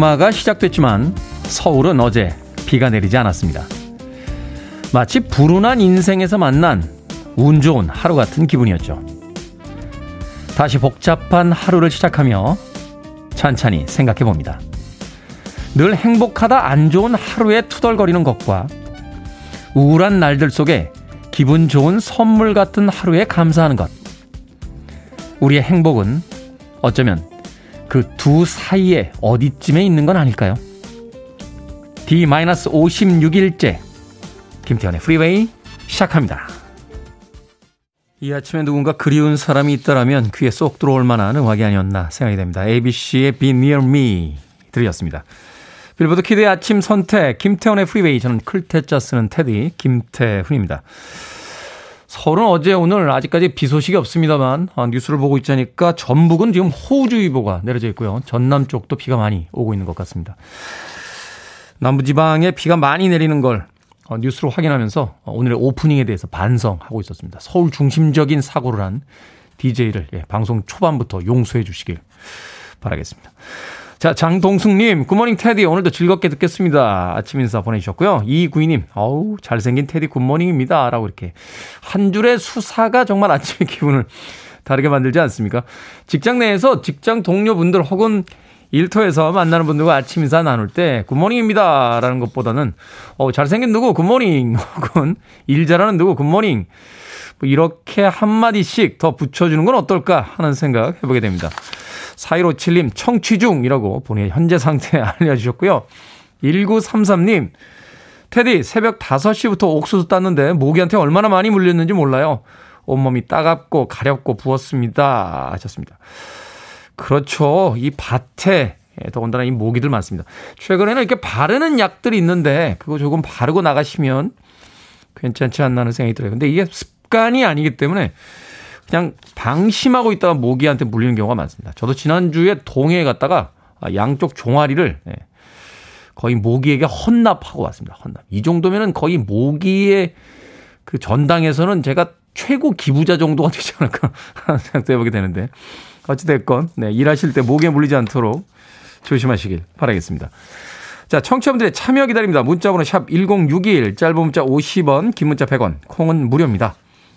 장마가 시작됐지만 서울은 어제 비가 내리지 않았습니다. 마치 불운한 인생에서 만난 운 좋은 하루 같은 기분이었죠. 다시 복잡한 하루를 시작하며 찬찬히 생각해 봅니다. 늘 행복하다 안 좋은 하루에 투덜거리는 것과 우울한 날들 속에 기분 좋은 선물 같은 하루에 감사하는 것. 우리의 행복은 어쩌면 그 두 사이에 어디쯤에 있는 건 아닐까요? D-56일째 김태훈의 프리웨이 시작합니다. 이 아침에 누군가 그리운 사람이 있다라면 귀에 쏙 들어올 만한 음악이 아니었나 생각이 됩니다. ABC의 Be Near Me 들으셨습니다. 빌보드 키드의 아침 선택 김태훈의 프리웨이 저는 클 태 자 쓰는 테디 김태훈입니다. 서울은 어제 오늘 아직까지 비 소식이 없습니다만 아, 뉴스를 보고 있자니까 전북은 지금 호우주의보가 내려져 있고요. 전남 쪽도 비가 많이 오고 있는 것 같습니다. 남부지방에 비가 많이 내리는 걸 어, 뉴스로 확인하면서 어, 오늘의 오프닝에 대해서 반성하고 있었습니다. 서울 중심적인 사고를 한 DJ를 예, 방송 초반부터 용서해 주시길 바라겠습니다. 자, 장동숙님, good morning 테디. 오늘도 즐겁게 듣겠습니다. 아침 인사 보내주셨고요. 이구이님, 어우, 잘생긴 테디 good morning입니다. 라고 이렇게. 한 줄의 수사가 정말 아침의 기분을 다르게 만들지 않습니까? 직장 내에서 직장 동료분들 혹은 일터에서 만나는 분들과 아침 인사 나눌 때 good morning입니다. 라는 것보다는 어, 잘생긴 누구 good morning 혹은 일 잘하는 누구 good morning 뭐 이렇게 한마디씩 더 붙여주는 건 어떨까 하는 생각 해보게 됩니다. 4157님 청취 중이라고 본인의 현재 상태 알려주셨고요. 1933님 테디 새벽 5시부터 옥수수 땄는데 모기한테 얼마나 많이 물렸는지 몰라요. 온몸이 따갑고 가렵고 부었습니다. 하셨습니다. 그렇죠. 이 밭에 더군다나 이 모기들 많습니다. 최근에는 이렇게 바르는 약들이 있는데 그거 조금 바르고 나가시면 괜찮지 않나 하는 생각이 들어요. 근데 이게 습관이 아니기 때문에 그냥 방심하고 있다가 모기한테 물리는 경우가 많습니다. 저도 지난주에 동해에 갔다가 양쪽 종아리를 예, 거의 모기에게 헌납하고 왔습니다. 헌납. 이 정도면은 거의 모기의 그 전당에서는 제가 최고 기부자 정도가 되지 않을까 생각도 해보게 되는데 어찌됐건, 네, 일하실 때 목에 물리지 않도록 조심하시길 바라겠습니다. 자, 청취자분들의 참여 기다립니다. 문자번호 샵 1061, 짧은 문자 50원, 긴 문자 100원, 콩은 무료입니다.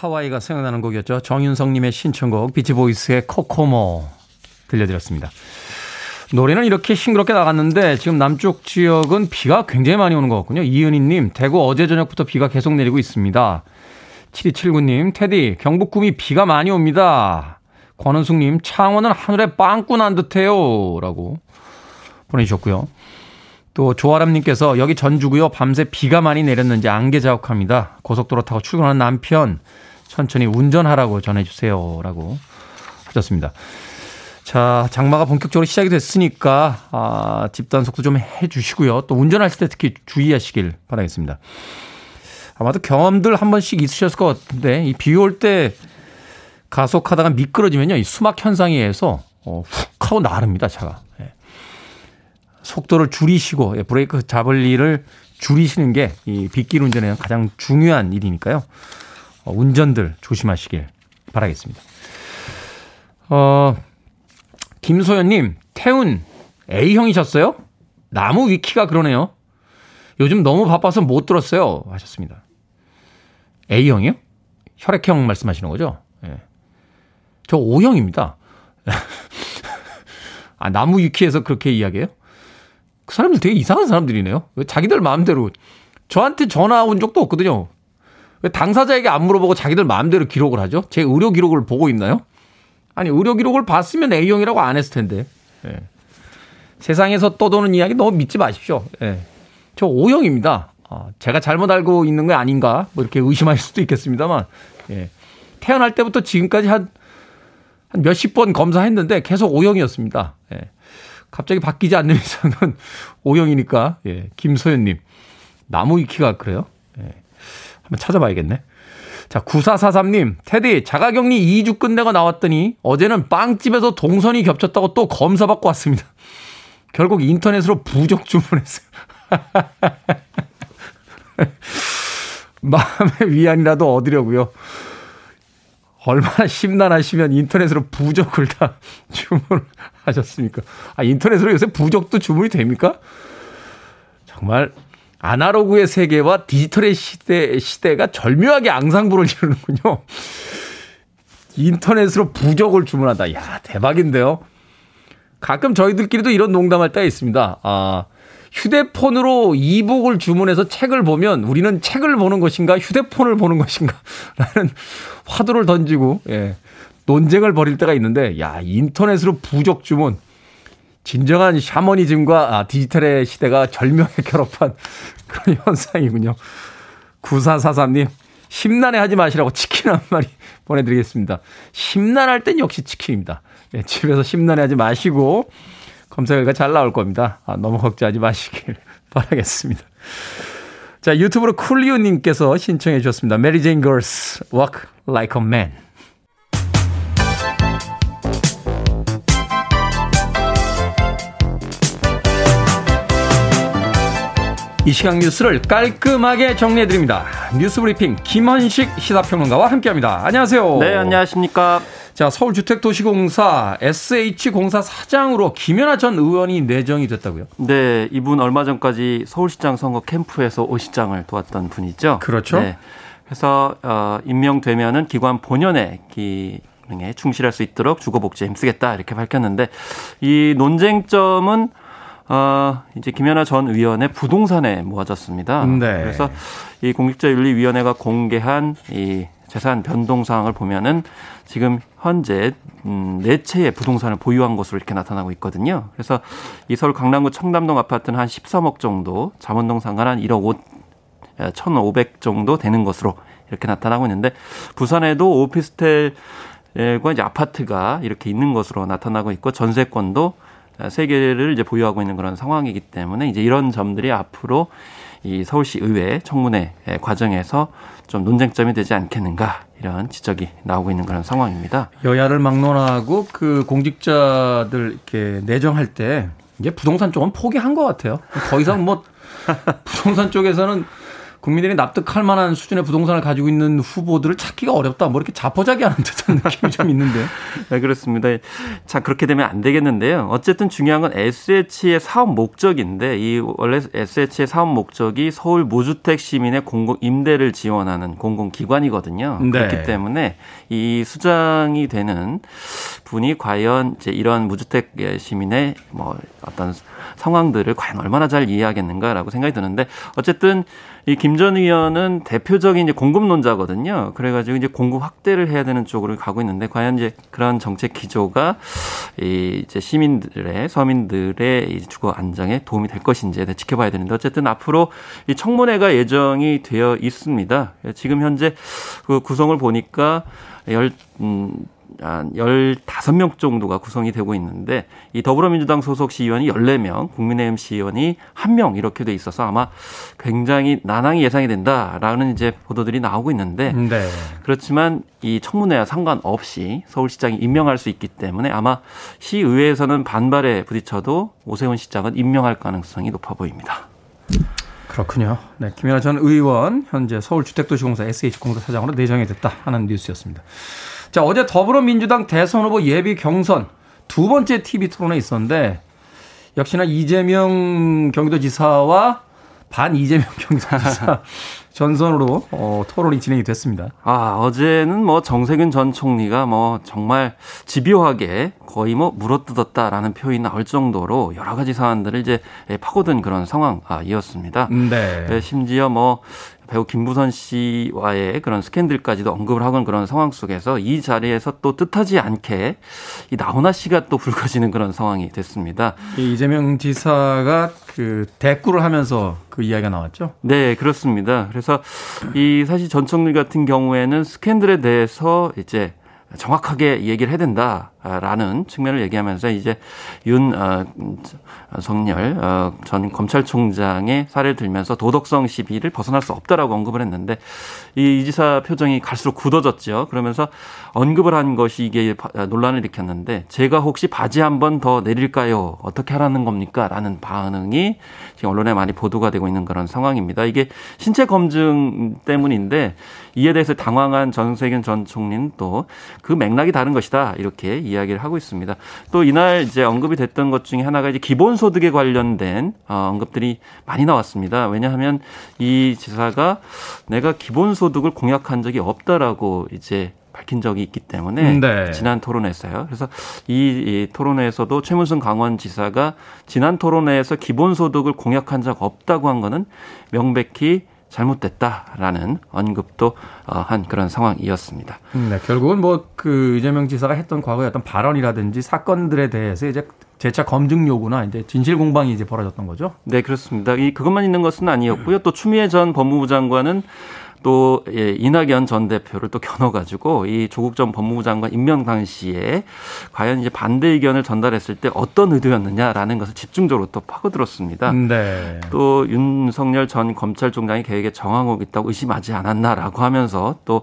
하와이가 생각나는 곡이었죠. 정윤성님의 신청곡 비치보이스의 코코모 들려드렸습니다. 노래는 이렇게 싱그럽게 나갔는데 지금 남쪽 지역은 비가 굉장히 많이 오는 것 같군요. 이은희님 대구 어제 저녁부터 비가 계속 내리고 있습니다. 7279님 테디 경북 구미 비가 많이 옵니다. 권은숙님 창원은 하늘에 빵꾸 난 듯해요 라고 보내주셨고요. 또 조아람님께서 여기 전주고요. 밤새 비가 많이 내렸는지 안개 자욱합니다. 고속도로 타고 출근하는 남편 천천히 운전하라고 전해주세요 라고 하셨습니다. 자 장마가 본격적으로 시작이 됐으니까 아, 집단 속도 좀 해주시고요. 또 운전하실 때 특히 주의하시길 바라겠습니다. 아마도 경험들 한 번씩 있으셨을 것 같은데 이 비 올 때 가속하다가 미끄러지면요 이 수막 현상에 의해서 어, 훅 하고 나릅니다 차가. 예. 속도를 줄이시고 예, 브레이크 잡을 일을 줄이시는 게 이 빗길 운전에 가장 중요한 일이니까요. 어, 운전들 조심하시길 바라겠습니다. 어, 김소연님, 태운 A형이셨어요? 나무 위키가 그러네요. 요즘 너무 바빠서 못 들었어요. 하셨습니다. A형이요? 혈액형 말씀하시는 거죠? 예. 저 O형입니다. 아, 나무 위키에서 그렇게 이야기해요? 그 사람들 되게 이상한 사람들이네요. 왜 자기들 마음대로 저한테 전화 온 적도 없거든요. 왜 당사자에게 안 물어보고 자기들 마음대로 기록을 하죠? 제 의료 기록을 보고 있나요? 아니, 의료 기록을 봤으면 A형이라고 안 했을 텐데. 예. 세상에서 떠도는 이야기 너무 믿지 마십시오. 예. 저 O형입니다. 아, 제가 잘못 알고 있는 거 아닌가? 뭐 이렇게 의심하실 수도 있겠습니다만, 예. 태어날 때부터 지금까지 한, 한 몇십 번 검사했는데 계속 O형이었습니다. 예. 갑자기 바뀌지 않는 이상은 O형이니까, 예. 김소연님. 나무 위키가 그래요? 예. 한번 찾아봐야겠네. 자, 9443님, 테디, 자가격리 2주 끝내고 나왔더니 어제는 빵집에서 동선이 겹쳤다고 또 검사받고 왔습니다. 결국 인터넷으로 부적 주문했어요. 마음의 위안이라도 얻으려고요. 얼마나 심란하시면 인터넷으로 부적을 다 주문하셨습니까? 아, 인터넷으로 요새 부적도 주문이 됩니까? 정말 아날로그의 세계와 디지털의 시대, 시대가 절묘하게 앙상부를 이루는군요. 인터넷으로 부적을 주문한다. 야, 대박인데요. 가끔 저희들끼리도 이런 농담할 때가 있습니다. 아, 휴대폰으로 이북을 주문해서 책을 보면 우리는 책을 보는 것인가 휴대폰을 보는 것인가 라는 화두를 던지고 예, 논쟁을 벌일 때가 있는데 야 인터넷으로 부적 주문 진정한 샤머니즘과 아, 디지털의 시대가 절묘하게 결합한 그런 현상이군요. 9443님 심란해 하지 마시라고 치킨 한 마리 보내드리겠습니다. 심란할 땐 역시 치킨입니다. 예, 집에서 심란해 하지 마시고 검사 결과 잘 나올 겁니다. 아, 너무 걱정하지 마시길 바라겠습니다. 자, 유튜브로 쿨리오님께서 신청해 주셨습니다. Mary Jane Girls, Walk Like a Man. 이 시각 뉴스를 깔끔하게 정리해드립니다. 뉴스 브리핑 김헌식 시사평론가와 함께합니다. 안녕하세요. 네, 안녕하십니까. 자, 서울주택도시공사 SH공사 사장으로 김연아 전 의원이 내정이 됐다고요? 네, 이분 얼마 전까지 서울시장 선거 캠프에서 오 시장을 도왔던 분이죠. 그렇죠. 네. 그래서 어, 임명되면은 기관 본연의 기능에 충실할 수 있도록 주거복지에 힘쓰겠다 이렇게 밝혔는데 이 논쟁점은 어, 이제 김연아 전 의원의 부동산에 모아졌습니다. 네. 그래서 이 공직자윤리위원회가 공개한 이 재산 변동 사항을 보면은 지금 현재 음, 네 채의 부동산을 보유한 것으로 이렇게 나타나고 있거든요. 그래서 이 서울 강남구 청담동 아파트는 한 13억 정도, 잠원동 상가는 한 1억 5 1,500 정도 되는 것으로 이렇게 나타나고 있는데 부산에도 오피스텔과 이제 아파트가 이렇게 있는 것으로 나타나고 있고 전세권도 세 개를 이제 보유하고 있는 그런 상황이기 때문에 이제 이런 점들이 앞으로 이 서울시 의회 청문회 과정에서 좀 논쟁점이 되지 않겠는가 이런 지적이 나오고 있는 그런 상황입니다. 여야를 막론하고 그 공직자들 이렇게 내정할 때 이제 부동산 쪽은 포기한 것 같아요. 더 이상 뭐 부동산 쪽에서는 국민들이 납득할 만한 수준의 부동산을 가지고 있는 후보들을 찾기가 어렵다. 뭐 이렇게 자포자기하는 듯한 느낌이 좀 있는데. 네, 그렇습니다. 자, 그렇게 되면 안 되겠는데요. 어쨌든 중요한 건 SH의 사업 목적인데 이 원래 SH의 사업 목적이 서울 무주택 시민의 공공 임대를 지원하는 공공기관이거든요. 네. 그렇기 때문에 이 수장이 되는 분이 과연 이제 이런 무주택 시민의 뭐 어떤 상황들을 과연 얼마나 잘 이해하겠는가라고 생각이 드는데 어쨌든 이 김 전 의원은 대표적인 이제 공급론자거든요. 그래가지고 이제 공급 확대를 해야 되는 쪽으로 가고 있는데 과연 이제 그런 정책 기조가 이 이제 시민들의 서민들의 이 주거 안정에 도움이 될 것인지에 대해 지켜봐야 되는데 어쨌든 앞으로 이 청문회가 예정이 되어 있습니다. 지금 현재 그 구성을 보니까 열 음, 한 15명 정도가 구성이 되고 있는데 이 더불어민주당 소속 시의원이 14명, 국민의힘 시의원이 1명 이렇게 돼 있어서 아마 굉장히 난항이 예상이 된다라는 이제 보도들이 나오고 있는데 네. 그렇지만 이 청문회와 상관없이 서울시장이 임명할 수 있기 때문에 아마 시의회에서는 반발에 부딪혀도 오세훈 시장은 임명할 가능성이 높아 보입니다. 그렇군요. 네, 김연아 전 의원 현재 서울주택도시공사 SH공사 사장으로 내정이 됐다 하는 뉴스였습니다. 자, 어제 더불어민주당 대선 후보 예비 경선 두 번째 TV 토론에 있었는데 역시나 이재명 경기도지사와 반 이재명 경기도지사 전선으로 어, 토론이 진행이 됐습니다. 아 어제는 뭐 정세균 전 총리가 뭐 정말 집요하게 거의 뭐 물어뜯었다라는 표현이 나올 정도로 여러 가지 사안들을 이제 파고든 그런 상황이었습니다. 네. 네 심지어 뭐 배우 김부선 씨와의 그런 스캔들까지도 언급을 하건 그런 상황 속에서 이 자리에서 또 뜻하지 않게 이 나훈아 씨가 또 불거지는 그런 상황이 됐습니다. 이재명 지사가 그 대꾸를 하면서 그 이야기가 나왔죠? 네, 그렇습니다. 그래서 이 사실 전총리 같은 경우에는 스캔들에 대해서 이제 정확하게 얘기를 해야 된다라는 측면을 얘기하면서 이제 윤 어, 성렬 어, 전 검찰총장의 사례를 들면서 도덕성 시비를 벗어날 수 없다라고 언급을 했는데 이 이지사 표정이 갈수록 굳어졌죠. 그러면서 언급을 한 것이 이게 논란을 일으켰는데 제가 혹시 바지 한 번 더 내릴까요? 어떻게 하라는 겁니까? 라는 반응이 지금 언론에 많이 보도가 되고 있는 그런 상황입니다. 이게 신체 검증 때문인데 이에 대해서 당황한 전세균 전 총리는 또 그 맥락이 다른 것이다. 이렇게 이야기를 하고 있습니다. 또 이날 이제 언급이 됐던 것 중에 하나가 이제 기본소득에 관련된 어, 언급들이 많이 나왔습니다. 왜냐하면 이 지사가 내가 기본소득을 공약한 적이 없다라고 이제 밝힌 적이 있기 때문에 네. 지난 토론회에서요. 그래서 이, 이 토론회에서도 최문순 강원지사가 지난 토론회에서 기본소득을 공약한 적 없다고 한 거는 명백히 잘못됐다라는 언급도 어, 한 그런 상황이었습니다. 네, 결국은 뭐 그 이재명 지사가 했던 과거의 어떤 발언이라든지 사건들에 대해서 이제 재차 검증 요구나 이제 진실 공방이 이제 벌어졌던 거죠. 네, 그렇습니다. 이 그것만 있는 것은 아니었고요. 또 추미애 전 법무부 장관은 또 예, 이낙연 전 대표를 또 겨눠가지고 이 조국 전 법무부 장관 임명 당시에 과연 이제 반대 의견을 전달했을 때 어떤 의도였느냐라는 것을 집중적으로 또 파고들었습니다. 네. 또 윤석열 전 검찰총장이 계획에 정황이 있다고 의심하지 않았나라고 하면서 또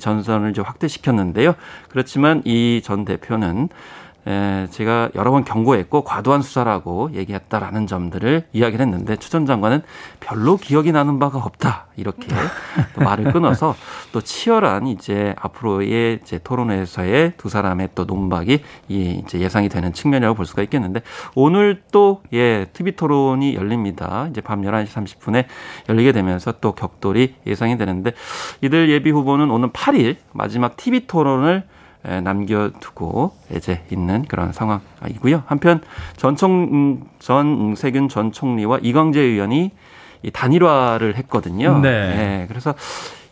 전선을 이제 확대시켰는데요. 그렇지만 이 전 대표는 에, 제가 여러 번 경고했고 과도한 수사라고 얘기했다라는 점들을 이야기를 했는데 추 전 장관은 별로 기억이 나는 바가 없다 이렇게 또 말을 끊어서 또 치열한 이제 앞으로의 이제 토론회에서의 두 사람의 또 논박이 이제 예상이 되는 측면이라고 볼 수가 있겠는데 오늘 또 예, TV 토론이 열립니다. 이제 밤 11시 30분에 열리게 되면서 또 격돌이 예상이 되는데 이들 예비 후보는 오늘 8일 마지막 TV 토론을 남겨두고 이제 있는 그런 상황이고요. 한편 전총 전 세균 전 총리와 이광재 의원이 이 단일화를 했거든요. 네. 네. 그래서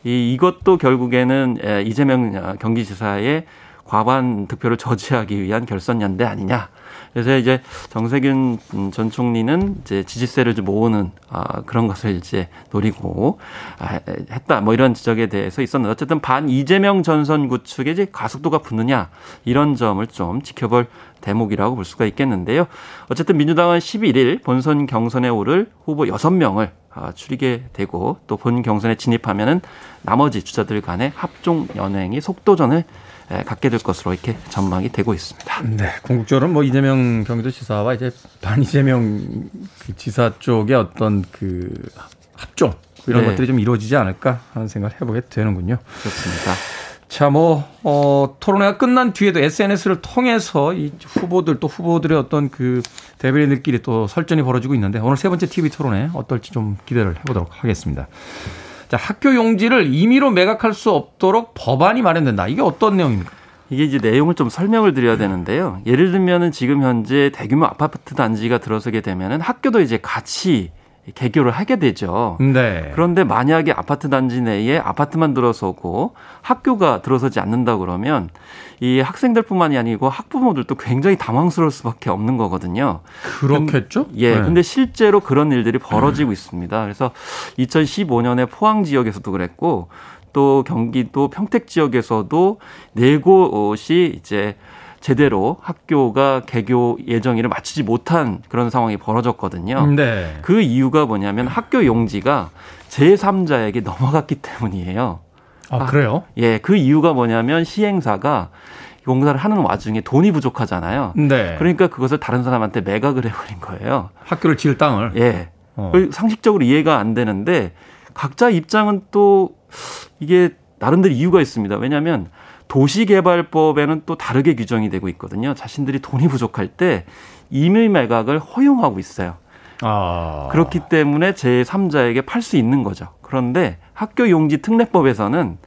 이 이것도 결국에는 이재명 경기지사의 과반 득표를 저지하기 위한 결선 연대 아니냐. 그래서 이제 정세균 전 총리는 이제 지지세를 좀 모으는 아, 그런 것을 이제 노리고 아, 했다. 뭐 이런 지적에 대해서 있었는데 어쨌든 반 이재명 전선 구축에 이제 가속도가 붙느냐 이런 점을 좀 지켜볼 대목이라고 볼 수가 있겠는데요. 어쨌든 민주당은 11일 본선 경선에 오를 후보 6명을 아, 추리게 되고 또 본 경선에 진입하면은 나머지 주자들 간의 합종 연행이 속도전을 예, 갖게 될 것으로 이렇게 전망이 되고 있습니다. 네, 궁극적으로 뭐 이재명 경기도 지사와 이제 반 이재명 그 지사 쪽의 어떤 그 합종 이런 네. 것들이 좀 이루어지지 않을까 하는 생각을 해보게 되는군요. 그렇습니다. 자, 뭐, 어, 토론회가 끝난 뒤에도 SNS를 통해서 이 후보들 또 후보들의 어떤 그 대변인들끼리 또 설전이 벌어지고 있는데 오늘 세 번째 TV 토론회 어떨지 좀 기대를 해보도록 하겠습니다. 자, 학교 용지를 임의로 매각할 수 없도록 법안이 마련된다. 이게 어떤 내용입니까? 이게 이제 내용을 좀 설명을 드려야 되는데요. 예를 들면은 지금 현재 대규모 아파트 단지가 들어서게 되면은 학교도 이제 같이 개교를 하게 되죠. 네. 그런데 만약에 아파트 단지 내에 아파트만 들어서고 학교가 들어서지 않는다 그러면 이 학생들뿐만이 아니고 학부모들도 굉장히 당황스러울 수밖에 없는 거거든요. 그렇겠죠? 예. 네. 근데 실제로 그런 일들이 벌어지고 음. 있습니다. 그래서 2015년에 포항 지역에서도 그랬고 또 경기도 평택 지역에서도 네 곳이 이제 제대로 학교가 개교 예정일을 마치지 못한 그런 상황이 벌어졌거든요. 네. 그 이유가 뭐냐면 학교 용지가 제3자에게 넘어갔기 때문이에요. 아, 그래요? 예, 그 이유가 뭐냐면 시행사가 공사를 하는 와중에 돈이 부족하잖아요. 네. 그러니까 그것을 다른 사람한테 매각을 해버린 거예요. 학교를 지을 땅을. 예. 어. 상식적으로 이해가 안 되는데 각자 입장은 또 이게 나름대로 이유가 있습니다. 왜냐하면 도시개발법에는 또 다르게 규정이 되고 있거든요. 자신들이 돈이 부족할 때 임의 매각을 허용하고 있어요. 아. 그렇기 때문에 제3자에게 팔 수 있는 거죠. 그런데 학교 용지 특례법에서는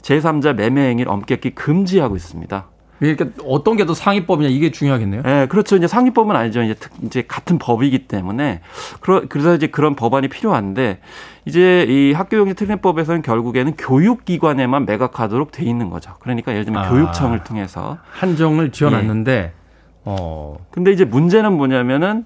제3자 매매 행위를 엄격히 금지하고 있습니다. 그러니까 어떤 게 더 상위법이냐 이게 중요하겠네요. 네, 그렇죠. 이제 상위법은 아니죠. 이제 이제 같은 법이기 때문에 그래서 이제 그런 법안이 필요한데 이제 이 학교용지 특례법에서는 결국에는 교육기관에만 매각하도록 돼 있는 거죠. 그러니까 예를 들면 아, 교육청을 통해서 한정을 지어놨는데 예. 어 근데 이제 문제는 뭐냐면은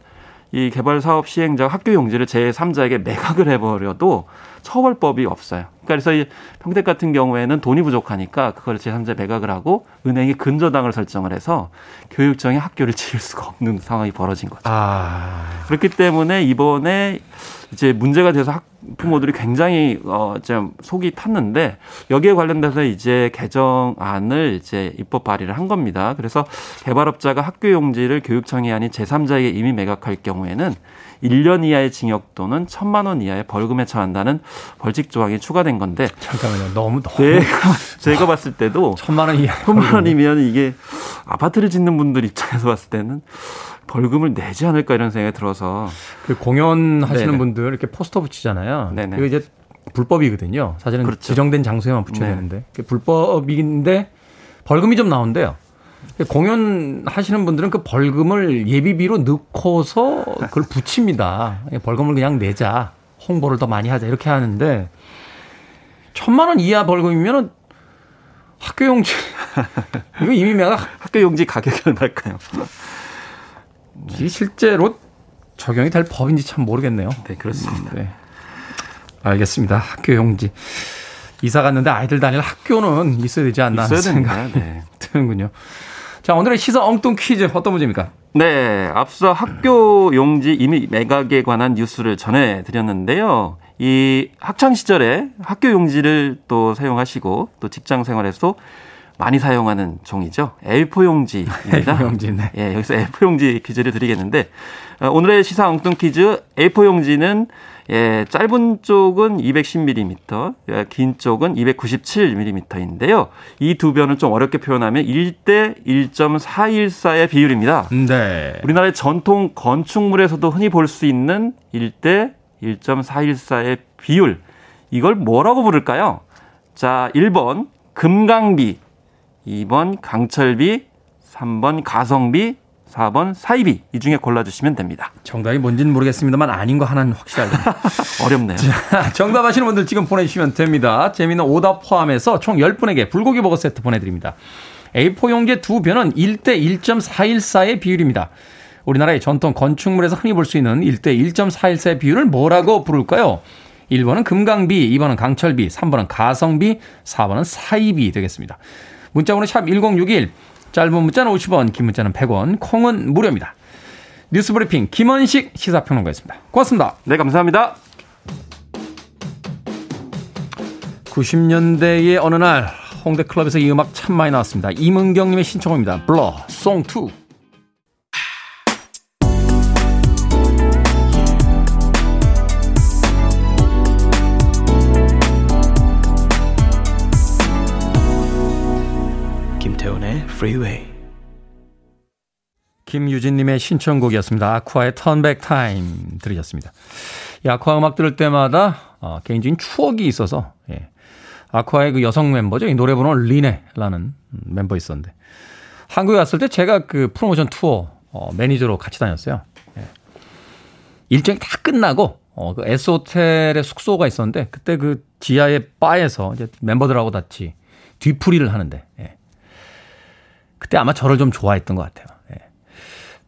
이 개발 사업 시행자 학교 용지를 제3자에게 매각을 해버려도 처벌법이 없어요. 그러니까 그래서 이 평택 같은 경우에는 돈이 부족하니까 그걸 제3자 매각을 하고 은행이 근저당을 설정을 해서 교육청이 학교를 지을 수가 없는 상황이 벌어진 거죠. 아. 그렇기 때문에 이번에 이제 문제가 돼서 학 부모들이 굉장히 어좀 속이 탔는데 여기에 관련돼서 이제 개정안을 이제 입법 발의를 한 겁니다. 그래서 개발업자가 학교 용지를 교육청이 아닌 제3자에게 이미 매각할 경우에는 1년 이하의 징역 또는 1천만 원 이하의 벌금에 처한다는 벌칙 조항이 추가된 건데 잠깐만요. 너무 너무 네, 제가 봤을 때도 천만 원 이하 천만 원이면 이게 아파트를 짓는 분들 입장에서 봤을 때는 벌금을 내지 않을까 이런 생각이 들어서 그 공연하시는 네네. 분들 이렇게 포스터 붙이잖아요. 네네. 그게 이제 불법이거든요. 사실은 그렇죠. 지정된 장소에만 붙여야 네. 되는데 불법인데 벌금이 좀 나온대요. 공연 하시는 분들은 그 벌금을 예비비로 넣고서 그걸 붙입니다. 벌금을 그냥 내자. 홍보를 더 많이 하자. 이렇게 하는데 천만 원 이하 벌금이면은 학교 용지 이거 이미 내가 학교 용지 가격이 얼마일까요? 이 실제로 적용이 될 법인지 참 모르겠네요. 네, 그렇습니다. 네. 알겠습니다. 학교 용지. 이사 갔는데 아이들 다닐 학교는 있어야 되지 않나 있어야 생각이 네. 드는군요. 자, 오늘의 시사 엉뚱 퀴즈 어떤 문제입니까? 네, 앞서 학교 용지 이미 매각에 관한 뉴스를 전해드렸는데요. 이 학창 시절에 학교 용지를 또 사용하시고 또 직장 생활에서 많이 사용하는 종이죠. A4 용지입니다. A4 용지, 네. 예, 여기서 A4 용지 퀴즈를 드리겠는데 어, 오늘의 시사 엉뚱 퀴즈 A4 용지는 예, 짧은 쪽은 210mm, 예, 긴 쪽은 297mm인데요. 이 두 변을 좀 어렵게 표현하면 1대 1.414의 비율입니다. 네. 우리나라의 전통 건축물에서도 흔히 볼 수 있는 1대 1.414의 비율. 이걸 뭐라고 부를까요? 자, 1번 금강비, 2번 강철비, 3번 가성비, 4번 사이비 이 중에 골라주시면 됩니다. 정답이 뭔지는 모르겠습니다만 아닌 거 하나는 확실하게 어렵네요. 자, 정답 아시는 분들 지금 보내주시면 됩니다. 재미있는 오답 포함해서 총 10분에게 불고기 버거 세트 보내드립니다. A4 용기의 두 변은 1대 1.414의 비율입니다. 우리나라의 전통 건축물에서 흔히 볼 수 있는 1대 1.414의 비율을 뭐라고 부를까요? 1번은 금강비, 2번은 강철비, 3번은 가성비, 4번은 사이비 되겠습니다. 문자번호 샵 1061, 짧은 문자는 50원, 긴 문자는 100원, 콩은 무료입니다. 뉴스브리핑 김원식 시사평론가였습니다. 고맙습니다. 네, 감사합니다. 90년대의 어느 날 홍대 클럽에서 이 음악 참 많이 나왔습니다. 이문경님의 신청입니다. 블러 송 2. Freeway. 김유진님의 신청곡이었습니다. 아쿠아의 턴백 타임 들으셨습니다. 이 아쿠아 음악 들을 때마다 어, 개인적인 추억이 있어서 예. 아쿠아의 그 여성 멤버죠. 이 노래 번호 리네라는 멤버 있었는데 한국에 왔을 때 제가 그 프로모션 투어 어, 매니저로 같이 다녔어요. 예. 일정이 다 끝나고 어, 그 S 호텔에 숙소가 있었는데 그때 그 지하의 바에서 이제 멤버들하고 같이 뒤풀이를 하는데 예. 그때 아마 저를 좀 좋아했던 것 같아요. 예.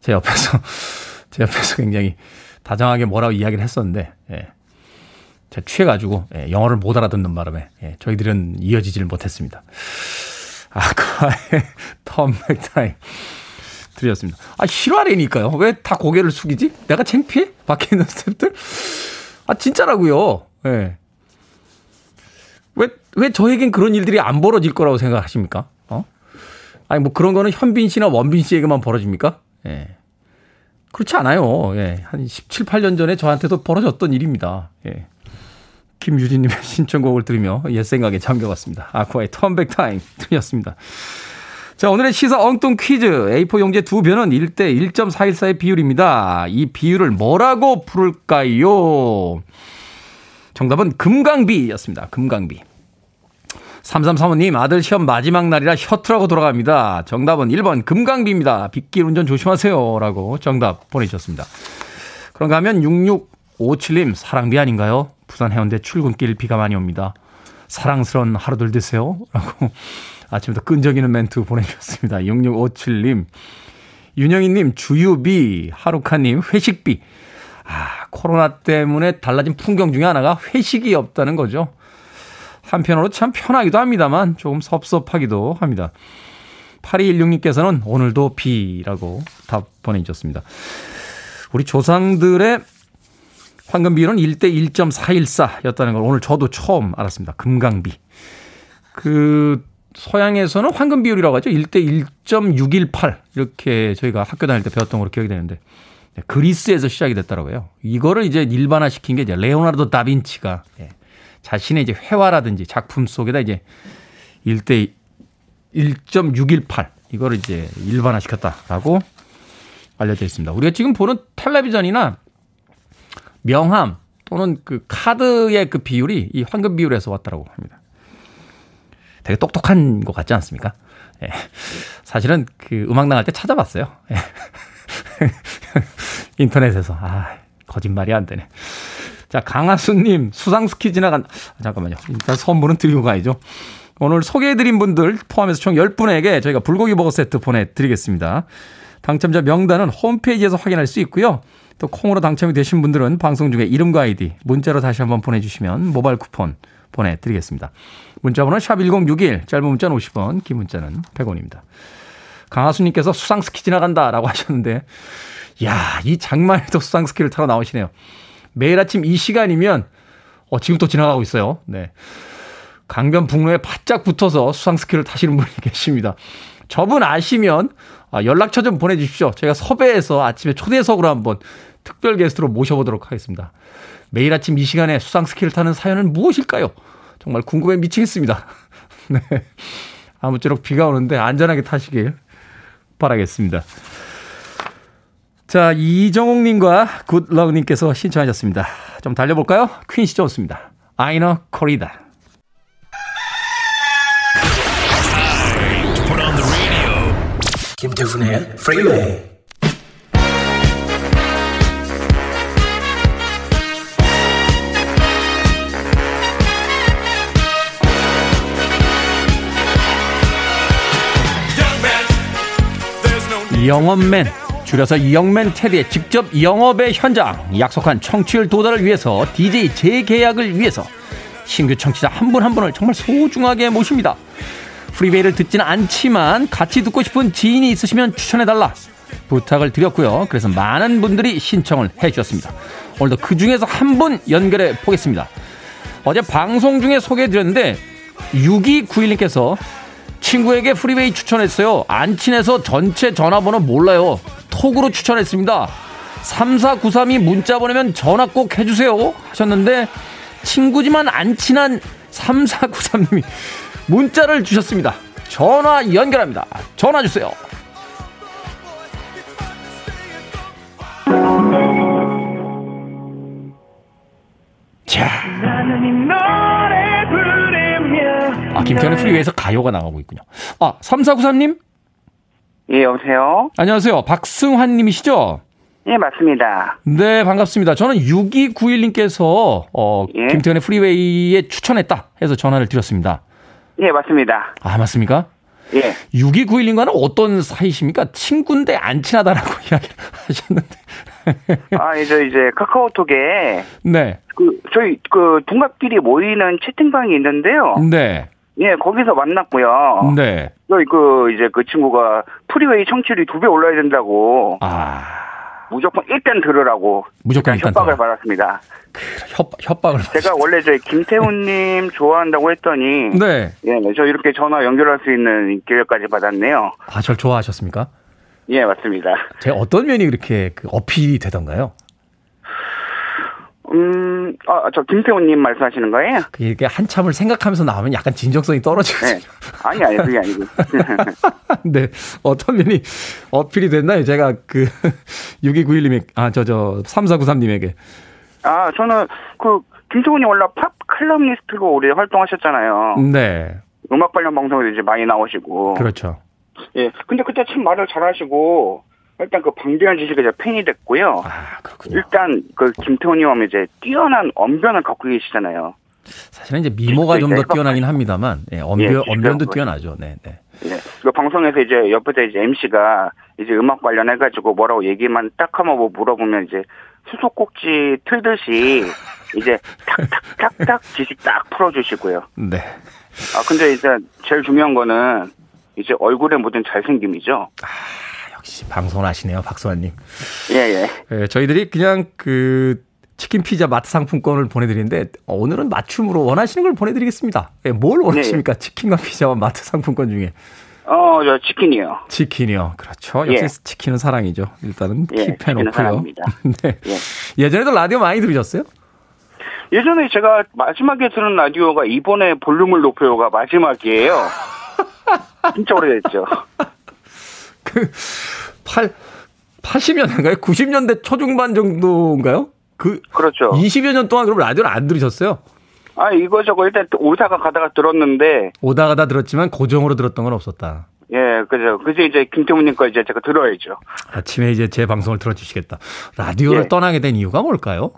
제 옆에서, 제 옆에서 굉장히 다정하게 뭐라고 이야기를 했었는데, 예. 제가 취해가지고, 예. 영어를 못 알아듣는 바람에, 예. 저희들은 이어지지를 못했습니다. 아쿠아의 텀백타임 드렸습니다. 아, 실화래니까요. 왜 다 고개를 숙이지? 내가 창피해? 밖에 있는 스탭들? 아, 진짜라고요. 예. 왜, 왜 저에겐 그런 일들이 안 벌어질 거라고 생각하십니까? 아니 뭐 그런 거는 현빈 씨나 원빈 씨에게만 벌어집니까? 예. 그렇지 않아요. 예. 한 17, 8년 전에 저한테도 벌어졌던 일입니다. 예. 김유진님의 신청곡을 들으며 옛 생각에 잠겨봤습니다. 아쿠아의 Turn Back Time 들렸습니다. 자, 오늘의 시사 엉뚱 퀴즈. A4 용지 두 변은 1대 1.414의 비율입니다. 이 비율을 뭐라고 부를까요? 정답은 금강비였습니다. 금강비. 3335님, 아들 시험 마지막 날이라 셔틀하고 돌아갑니다. 정답은 1번 금강비입니다. 빗길 운전 조심하세요. 라고 정답 보내주셨습니다. 그런가 하면 6657님, 사랑비 아닌가요? 부산 해운대 출근길 비가 많이 옵니다. 사랑스러운 하루들 되세요. 라고 아침부터 끈적이는 멘트 보내주셨습니다. 6657님. 윤영희님, 주유비, 하루카님, 회식비. 아, 코로나 때문에 달라진 풍경 중에 하나가 회식이 없다는 거죠. 한편으로 참 편하기도 합니다만 조금 섭섭하기도 합니다. 8216님께서는 오늘도 비라고 답 보내주셨습니다. 우리 조상들의 황금 비율은 1대 1.414였다는 걸 오늘 저도 처음 알았습니다. 금강비. 그 서양에서는 황금 비율이라고 하죠. 1대 1.618 이렇게 저희가 학교 다닐 때 배웠던 걸로 기억이 되는데 네, 그리스에서 시작이 됐더라고요. 이거를 이제 일반화시킨 게 이제 레오나르도 다빈치가 예, 자신의 이제 회화라든지 작품 속에다 이제 1대 1.618 이거를 이제 일반화 시켰다라고 알려져 있습니다. 우리가 지금 보는 텔레비전이나 명함 또는 그 카드의 그 비율이 이 황금 비율에서 왔다라고 합니다. 되게 똑똑한 것 같지 않습니까? 예. 사실은 그 음악 나갈 때 찾아봤어요. 예. 인터넷에서. 아, 거짓말이 안 되네. 자, 강하수님, 수상스키 지나간, 아, 잠깐만요. 일단 선물은 드리고 가야죠. 오늘 소개해드린 분들 포함해서 총 10분에게 저희가 불고기 버거 세트 보내드리겠습니다. 당첨자 명단은 홈페이지에서 확인할 수 있고요. 또 콩으로 당첨이 되신 분들은 방송 중에 이름과 아이디 문자로 다시 한번 보내주시면 모바일 쿠폰 보내드리겠습니다. 문자번호 샵 1061, 짧은 문자는 50원, 긴 문자는 100원입니다. 강하수님께서 수상스키 지나간다 라고 하셨는데, 야, 이 장마에도 수상스키를 타러 나오시네요. 매일 아침 이 시간이면, 어, 지금 또 지나가고 있어요. 네. 강변북로에 바짝 붙어서 수상스키를 타시는 분이 계십니다. 저분 아시면 아, 연락처 좀 보내주십시오. 제가 섭외해서 아침에 초대석으로 한번 특별 게스트로 모셔보도록 하겠습니다. 매일 아침 이 시간에 수상스키를 타는 사연은 무엇일까요? 정말 궁금해 미치겠습니다. 네. 아무쪼록 비가 오는데 안전하게 타시길 바라겠습니다. 자, 이정옥님과 굿럭님께서 신청하셨습니다. 좀 달려볼까요? 퀸시 존스입니다. Ai No Corrida. 김태훈의 프리웨이 영업맨 줄여서 이영맨 테디의 직접 영업의 현장 약속한 청취율 도달을 위해서 DJ 재계약을 위해서 신규 청취자 한 분한 한 분을 정말 소중하게 모십니다. 프리베이를 듣지는 않지만 같이 듣고 싶은 지인이 있으시면 추천해달라 부탁을 드렸고요. 그래서 많은 분들이 신청을 해주셨습니다. 오늘도 그 중에서 한 분 연결해 보겠습니다. 어제 방송 중에 소개해드렸는데 6291님께서 친구에게 프리웨이 추천했어요. 안 친해서 전체 전화번호 몰라요. 톡으로 추천했습니다. 3493이 문자 보내면 전화 꼭 해주세요. 하셨는데 친구지만 안 친한 3493님이 문자를 주셨습니다. 전화 연결합니다. 전화 주세요. 자. 아, 김태현의 프리웨이에서 가요가 나가고 있군요. 아, 3493님? 예, 여보세요? 안녕하세요. 박승환 님이시죠? 예, 맞습니다. 네, 반갑습니다. 저는 6291님께서, 어, 예? 김태현의 프리웨이에 추천했다 해서 전화를 드렸습니다. 예, 맞습니다. 아, 맞습니까? 예. 6291님과는 어떤 사이십니까? 친구인데 안 친하다라고 이야기를 하셨는데. 아, 이제, 이제, 카카오톡에. 네. 그, 저희, 그, 동갑끼리 모이는 채팅방이 있는데요. 네. 예, 거기서 만났고요. 네. 그, 이제 그 친구가 프리웨이 청취율이 두 배 올라야 된다고. 아. 무조건 일단 들으라고. 무조건 일단 협박을 들어. 받았습니다. 그 협, 협박을 제가 원래 저희 김태훈님 좋아한다고 했더니. 네. 예, 네, 저 이렇게 전화 연결할 수 있는 기회까지 받았네요. 아, 절 좋아하셨습니까? 예, 맞습니다. 제 어떤 면이 그렇게 그 어필이 되던가요? 음, 아, 저 김태훈님 말씀하시는 거예요? 이게 한참을 생각하면서 나오면 약간 진정성이 떨어지거든요. 네. 아니, 아니, 그게 아니고. 네. 어떤 면이 어필이 됐나요? 제가 그, 6291님에, 아, 저, 저, 3493님에게. 아, 저는 그, 김태훈이 원래 팝 칼럼니스트로 오래 활동하셨잖아요. 네. 음악 관련 방송에도 이제 많이 나오시고. 그렇죠. 예. 근데 그때 참 말을 잘하시고 일단 그 방대한 지식에 제가 팬이 됐고요. 아, 그렇군요. 일단 그 김태훈이 형 이제 뛰어난 언변을 갖고 계시잖아요. 사실은 이제 미모가 좀 더 뛰어나긴 합니다만, 예, 언변, 예, 언변도. 뛰어나죠. 네, 네. 예. 그 방송에서 이제 옆에서 이제 MC가 이제 음악 관련해 가지고 뭐라고 얘기만 딱 하면 뭐 물어보면 이제 수소꼭지 틀듯이 이제 탁탁탁탁 지식 딱 풀어주시고요. 네. 아 근데 이제 제일 중요한 거는 이제 얼굴에 묻은 잘생김이죠. 역시 방송을 하시네요, 박수환님. 예 예. 예, 저희들이 그냥 그 치킨 피자 마트 상품권을 보내드리는데 어, 오늘은 맞춤으로 원하시는 걸 보내드리겠습니다. 예, 뭘 원하십니까? 치킨과 피자와 마트 상품권 중에 어 저 치킨이요. 치킨이요. 그렇죠. 역시 예. 치킨은 사랑이죠. 일단은 예, 킵해 치킨은 놓고요. 사랑입니다. 네. 예. 예전에도 라디오 많이 들으셨어요? 예전에 제가 마지막에 들은 라디오가 이번에 볼륨을 높여요가 마지막이에요. 진짜 오래됐죠. 그 8, 80년대인가요? 90년대 초중반 정도인가요? 그 그렇죠. 20여 년 동안 그럼 라디오를 안 들으셨어요? 아 이거 저거 일단 오다가 가다가 들었는데 오다 가다 들었지만 고정으로 들었던 건 없었다. 예 그죠. 그제 이제 김태훈님 거 이제 제가 들어야죠. 아침에 이제 제 방송을 들어주시겠다. 라디오를 예. 떠나게 된 이유가 뭘까요?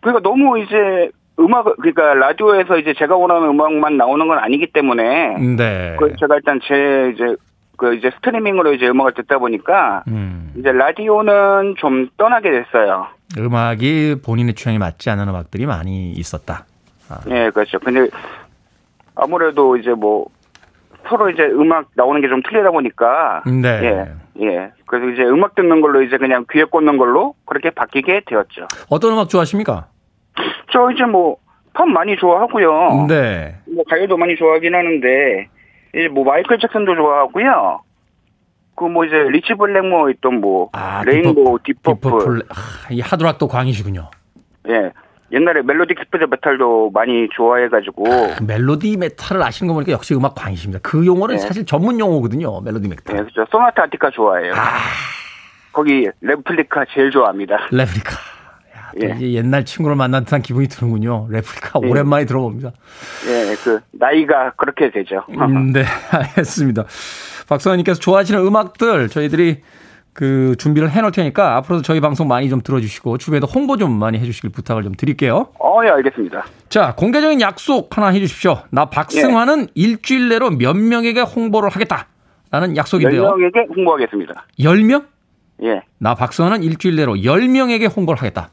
그러니까 너무 이제 음악 그러니까 라디오에서 이제 제가 원하는 음악만 나오는 건 아니기 때문에 네. 그 제가 일단 제 이제 그 이제 스트리밍으로 이제 음악을 듣다 보니까 음, 이제 라디오는 좀 떠나게 됐어요. 음악이 본인의 취향에 맞지 않는 음악들이 많이 있었다. 예, 그렇죠. 근데 아무래도 이제 뭐 서로 이제 음악 나오는 게 좀 틀리다 보니까 네. 예, 예. 그래서 이제 음악 듣는 걸로 이제 그냥 귀에 꽂는 걸로 그렇게 바뀌게 되었죠. 어떤 음악 좋아하십니까? 저 이제 뭐 팝 많이 좋아하고요. 네. 뭐 가요도 많이 좋아하긴 하는데 이제 뭐 마이클 잭슨도 좋아하고요. 그 뭐 이제 리치 블랙모어 있던 뭐 아, 레인보우 딥퍼플 딥퍼플. 아, 이 하드락도 광이시군요. 예. 옛날에 melodic speed metal도 많이 좋아해가지고 그 melodic metal을 아시는 거 보니까 역시 음악 광이십니다. 그 용어는 네. 사실 전문 용어거든요. melodic metal. 예, 그죠. 소나타 악티카 좋아해요. 아, 거기 레플리카 제일 좋아합니다. 레플리카. 예. 옛날 친구를 만난 듯한 기분이 드는군요. 레플리카 예. 오랜만에 들어봅니다. 예, 그 나이가 그렇게 되죠. 음, 네, 알겠습니다. 박성환님께서 좋아하시는 음악들 저희들이 그 준비를 해놓을 테니까 앞으로도 저희 방송 많이 좀 들어주시고 주변에도 홍보 좀 많이 해주시길 부탁을 좀 드릴게요. 어, 예, 알겠습니다. 자, 공개적인 약속 하나 해주십시오. 나 박승환은 예. 일주일 내로 몇 명에게 홍보를 하겠다. 라는 약속인데요. 10명에게 홍보하겠습니다. 10명? 예. 나 박승환은 일주일 내로 10명에게 홍보를 하겠다.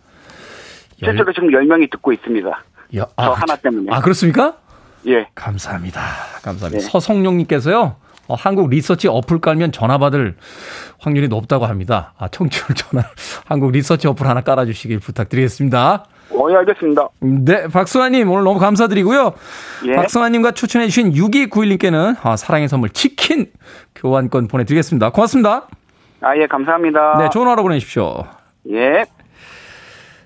열- 실제로 지금 10명이 듣고 있습니다. 여- 저 하나 때문에. 아, 그렇습니까? 예. 감사합니다. 감사합니다. 네. 서성용님께서요. 어, 한국 리서치 어플 깔면 전화 받을 확률이 높다고 합니다. 아, 청취율 전화. 한국 리서치 어플 하나 깔아주시길 부탁드리겠습니다. 어, 예, 알겠습니다. 네, 박승환님 오늘 너무 감사드리고요. 예. 박승환님과 추천해주신 6291님께는 아, 사랑의 선물 치킨 교환권 보내드리겠습니다. 고맙습니다. 아, 예, 감사합니다. 네, 좋은 하루 보내십시오. 예.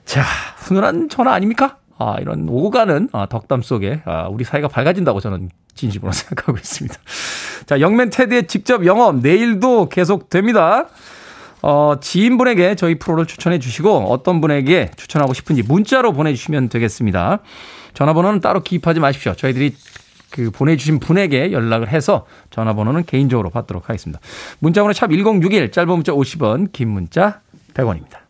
자, 훈훈한 전화 아닙니까? 아, 이런 오고 가는 아, 덕담 속에 아, 우리 사이가 밝아진다고 저는 진심으로 생각하고 있습니다. 자, 영맨 테드의 직접 영업 내일도 계속 됩니다. 어, 지인분에게 저희 프로를 추천해 주시고 어떤 분에게 추천하고 싶은지 문자로 보내주시면 되겠습니다. 전화번호는 따로 기입하지 마십시오. 저희들이 그 보내주신 분에게 연락을 해서 전화번호는 개인적으로 받도록 하겠습니다. 문자번호 샵 1061, 짧은 문자 50원, 긴 문자 100원입니다.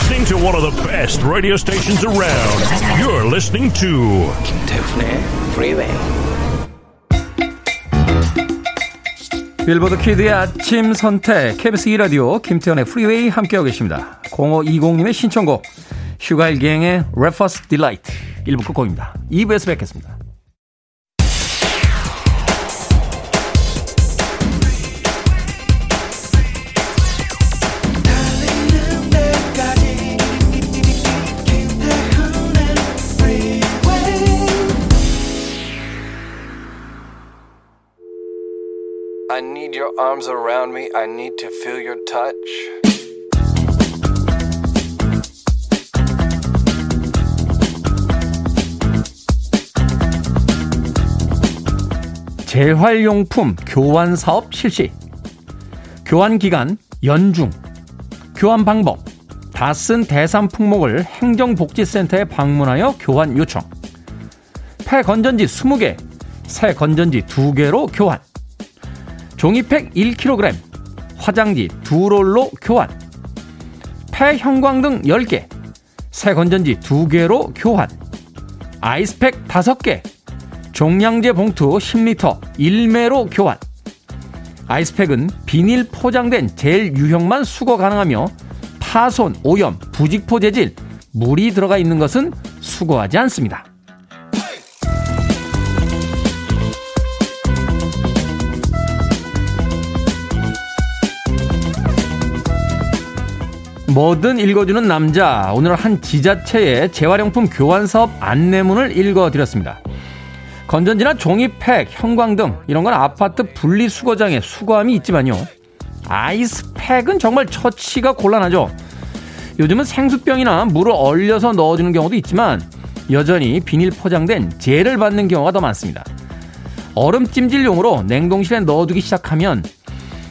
Listening to one of the best radio stations around. You're listening to 김태훈의 Freeway. 빌보드 kid의 아침 선택 KBS 2 라디오 김태훈의 프리웨이 함께하고 계십니다. 0520님의 신청곡 슈가일갱의 Breakfast Delight 1부 끝곡입니다. 2부에서 뵙겠습니다. Arms around me. I need to feel your touch. 재활용품 교환 사업 실시. 교환 기간 연중. 교환 방법. 다 쓴 대상 품목을 행정복지센터에 방문하여 교환 요청. 폐 건전지 20개, 새 건전지 2개로 교환. 종이팩 1kg, 화장지 2롤로 교환. 폐 형광등 10개, 새 건전지 2개로 교환. 아이스팩 5개, 종량제 봉투 10리터 1매로 교환. 아이스팩은 비닐 포장된 젤 유형만 수거 가능하며 파손, 오염, 부직포 재질, 물이 들어가 있는 것은 수거하지 않습니다. 뭐든 읽어주는 남자. 오늘 한 지자체의 재활용품 교환 사업 안내문을 읽어드렸습니다. 건전지나 종이팩, 형광등 이런 건 아파트 분리수거장에 수거함이 있지만요. 아이스팩은 정말 처치가 곤란하죠. 요즘은 생수병이나 물을 얼려서 넣어주는 경우도 있지만 여전히 비닐 포장된 젤을 받는 경우가 더 많습니다. 얼음 찜질용으로 냉동실에 넣어두기 시작하면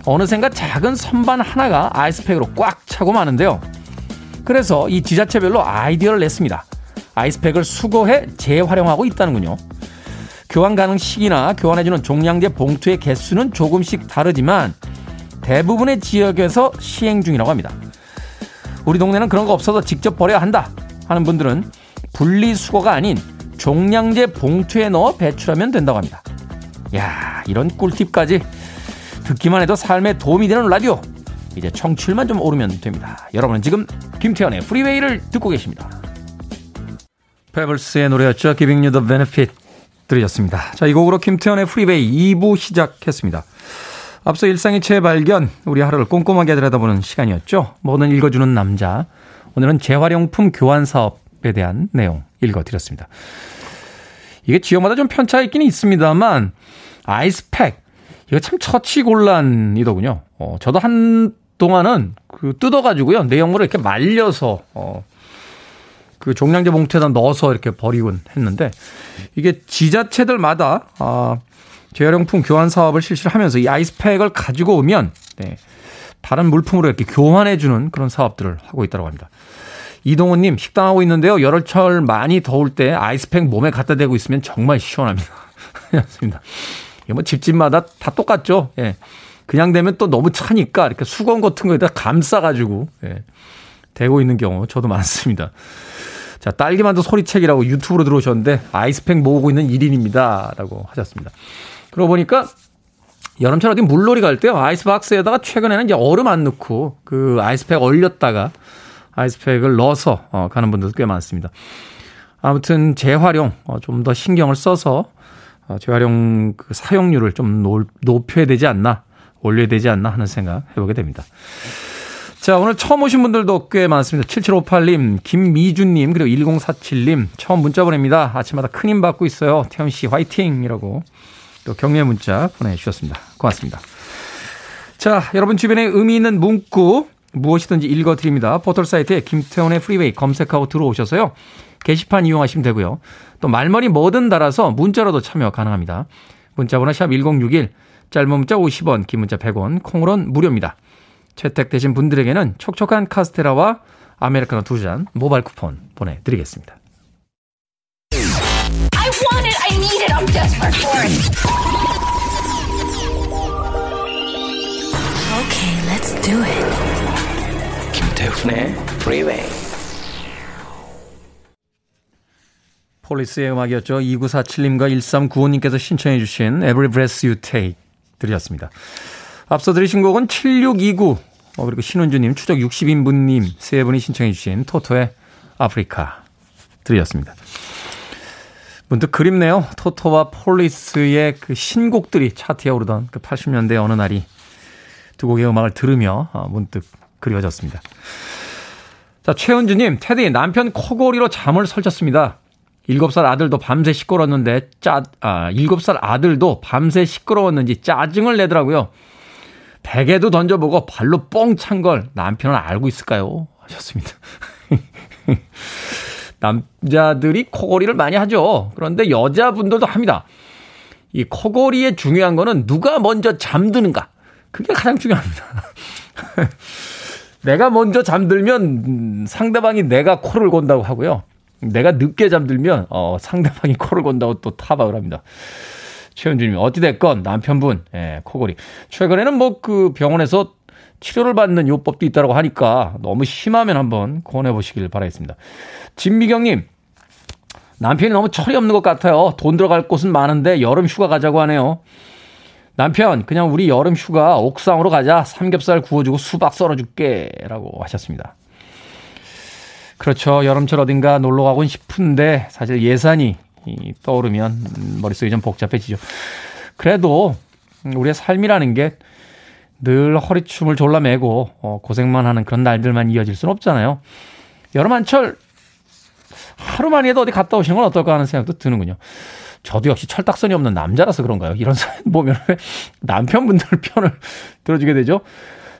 어느샌가 작은 선반 하나가 아이스팩으로 꽉 차고 마는데요. 그래서 이 지자체별로 아이디어를 냈습니다. 아이스팩을 수거해 재활용하고 있다는군요. 교환 가능 시기나 교환해주는 종량제 봉투의 개수는 조금씩 다르지만 대부분의 지역에서 시행 중이라고 합니다. 우리 동네는 그런 거 없어서 직접 버려야 한다 하는 분들은 분리수거가 아닌 종량제 봉투에 넣어 배출하면 된다고 합니다. 야 이런 꿀팁까지 듣기만 해도 삶에 도움이 되는 라디오. 이제 청취율만 좀 오르면 됩니다. 여러분은 지금 김태훈의 프리웨이를 듣고 계십니다. 페블스의 노래였죠. Giving You The Benefit 들으셨습니다. 자, 이 곡으로 김태훈의 프리웨이 2부 시작했습니다. 앞서 일상의 재발견, 우리 하루를 꼼꼼하게 들여다보는 시간이었죠. 뭐든 읽어주는 남자. 오늘은 재활용품 교환 사업에 대한 내용 읽어드렸습니다. 이게 지역마다 좀 편차가 있긴 있습니다만, 아이스팩, 이거 참 처치곤란이더군요. 어, 저도 한 동안은 그 뜯어가지고요. 내용물을 이렇게 말려서, 어, 그 종량제 봉투에다 넣어서 이렇게 버리곤 했는데 이게 지자체들마다 아, 재활용품 교환 사업을 실시를 하면서 이 아이스팩을 가지고 오면 네, 다른 물품으로 이렇게 교환해 주는 그런 사업들을 하고 있다고 합니다. 이동훈님 식당하고 있는데요. 여름철 많이 더울 때 아이스팩 몸에 갖다 대고 있으면 정말 시원합니다. 그렇습니다. 뭐 집집마다 다 똑같죠. 예. 그냥 되면 또 너무 차니까 이렇게 수건 같은 거에다 감싸가지고 예. 대고 있는 경우 저도 많습니다. 자, 딸기만두 소리책이라고 유튜브로 들어오셨는데 아이스팩 모으고 있는 1인입니다. 라고 하셨습니다. 그러고 보니까 여름철 어디 물놀이 갈 때요. 아이스박스에다가 최근에는 이제 얼음 안 넣고 그 아이스팩 얼렸다가 아이스팩을 넣어서 어, 가는 분들도 꽤 많습니다. 아무튼 재활용 어, 좀 더 신경을 써서 어, 재활용 그 사용률을 좀 높여야 되지 않나, 올려야 되지 않나 하는 생각 해보게 됩니다. 자, 오늘 처음 오신 분들도 꽤 많습니다. 7758님, 김미준님, 그리고 1047님, 처음 문자 보냅니다. 아침마다 큰 힘 받고 있어요. 태현 씨 화이팅! 이라고 또 격려 문자 보내주셨습니다. 고맙습니다. 자, 여러분 주변에 의미 있는 문구 무엇이든지 읽어드립니다. 포털사이트에 김태훈의 프리웨이 검색하고 들어오셔서요. 게시판 이용하시면 되고요. 또 말머리 뭐든 달아서 문자로도 참여 가능합니다. 문자번호 샵 1061, 짧은 문자 50원, 긴 문자 100원, 콩으로는 무료입니다. 채택되신 분들에게는 촉촉한 카스테라와 아메리카노 두 잔 모바일 쿠폰 보내드리겠습니다. I want it, I need it, I'm desperate for it. Okay, let's do it. 김태훈의 Freeway. 폴리스의 음악이었죠. 2947님과 1395님께서 신청해 주신 Every Breath You Take 들으셨습니다. 앞서 들으신 곡은 7629 어, 그리고 신은주님, 추적 60인분님 세 분이 신청해 주신 토토의 Africa 들으셨습니다. 문득 그립네요. 토토와 폴리스의 그 신곡들이 차트에 오르던 그 80년대 어느 날이 두 곡의 음악을 들으며 어, 문득 그리워졌습니다. 자, 최은주님, 테디 남편 코골이로 잠을 설쳤습니다. 7살 아들도 밤새 시끄러웠는데 짜, 아, 7살 아들도 밤새 시끄러웠는지 짜증을 내더라고요. 베개도 던져보고 발로 뻥 찬 걸 남편은 알고 있을까요? 하셨습니다. 남자들이 코골이를 많이 하죠. 그런데 여자분들도 합니다. 이 코골이의 중요한 거는 누가 먼저 잠드는가. 그게 가장 중요합니다. 내가 먼저 잠들면 상대방이 내가 코를 건다고 하고요. 내가 늦게 잠들면 어, 상대방이 코를 건다고 또 타박을 합니다. 최현주님 어찌됐건 남편분 예, 코골이 최근에는 뭐 그 병원에서 치료를 받는 요법도 있다고 하니까 너무 심하면 한번 권해 보시길 바라겠습니다. 진미경님 남편이 너무 철이 없는 것 같아요. 돈 들어갈 곳은 많은데 여름 휴가 가자고 하네요. 남편, 그냥 우리 여름 휴가 옥상으로 가자. 삼겹살 구워주고 수박 썰어줄게. 라고 하셨습니다. 그렇죠. 여름철 어딘가 놀러 가곤 싶은데 사실 예산이 떠오르면 머릿속이 좀 복잡해지죠. 그래도 우리의 삶이라는 게 늘 허리춤을 졸라매고 어, 고생만 하는 그런 날들만 이어질 수는 없잖아요. 여름 한철 하루만이라도 어디 갔다 오시는 건 어떨까 하는 생각도 드는군요. 저도 역시 철딱선이 없는 남자라서 그런가요? 이런 사연 보면 남편분들 편을 들어주게 되죠.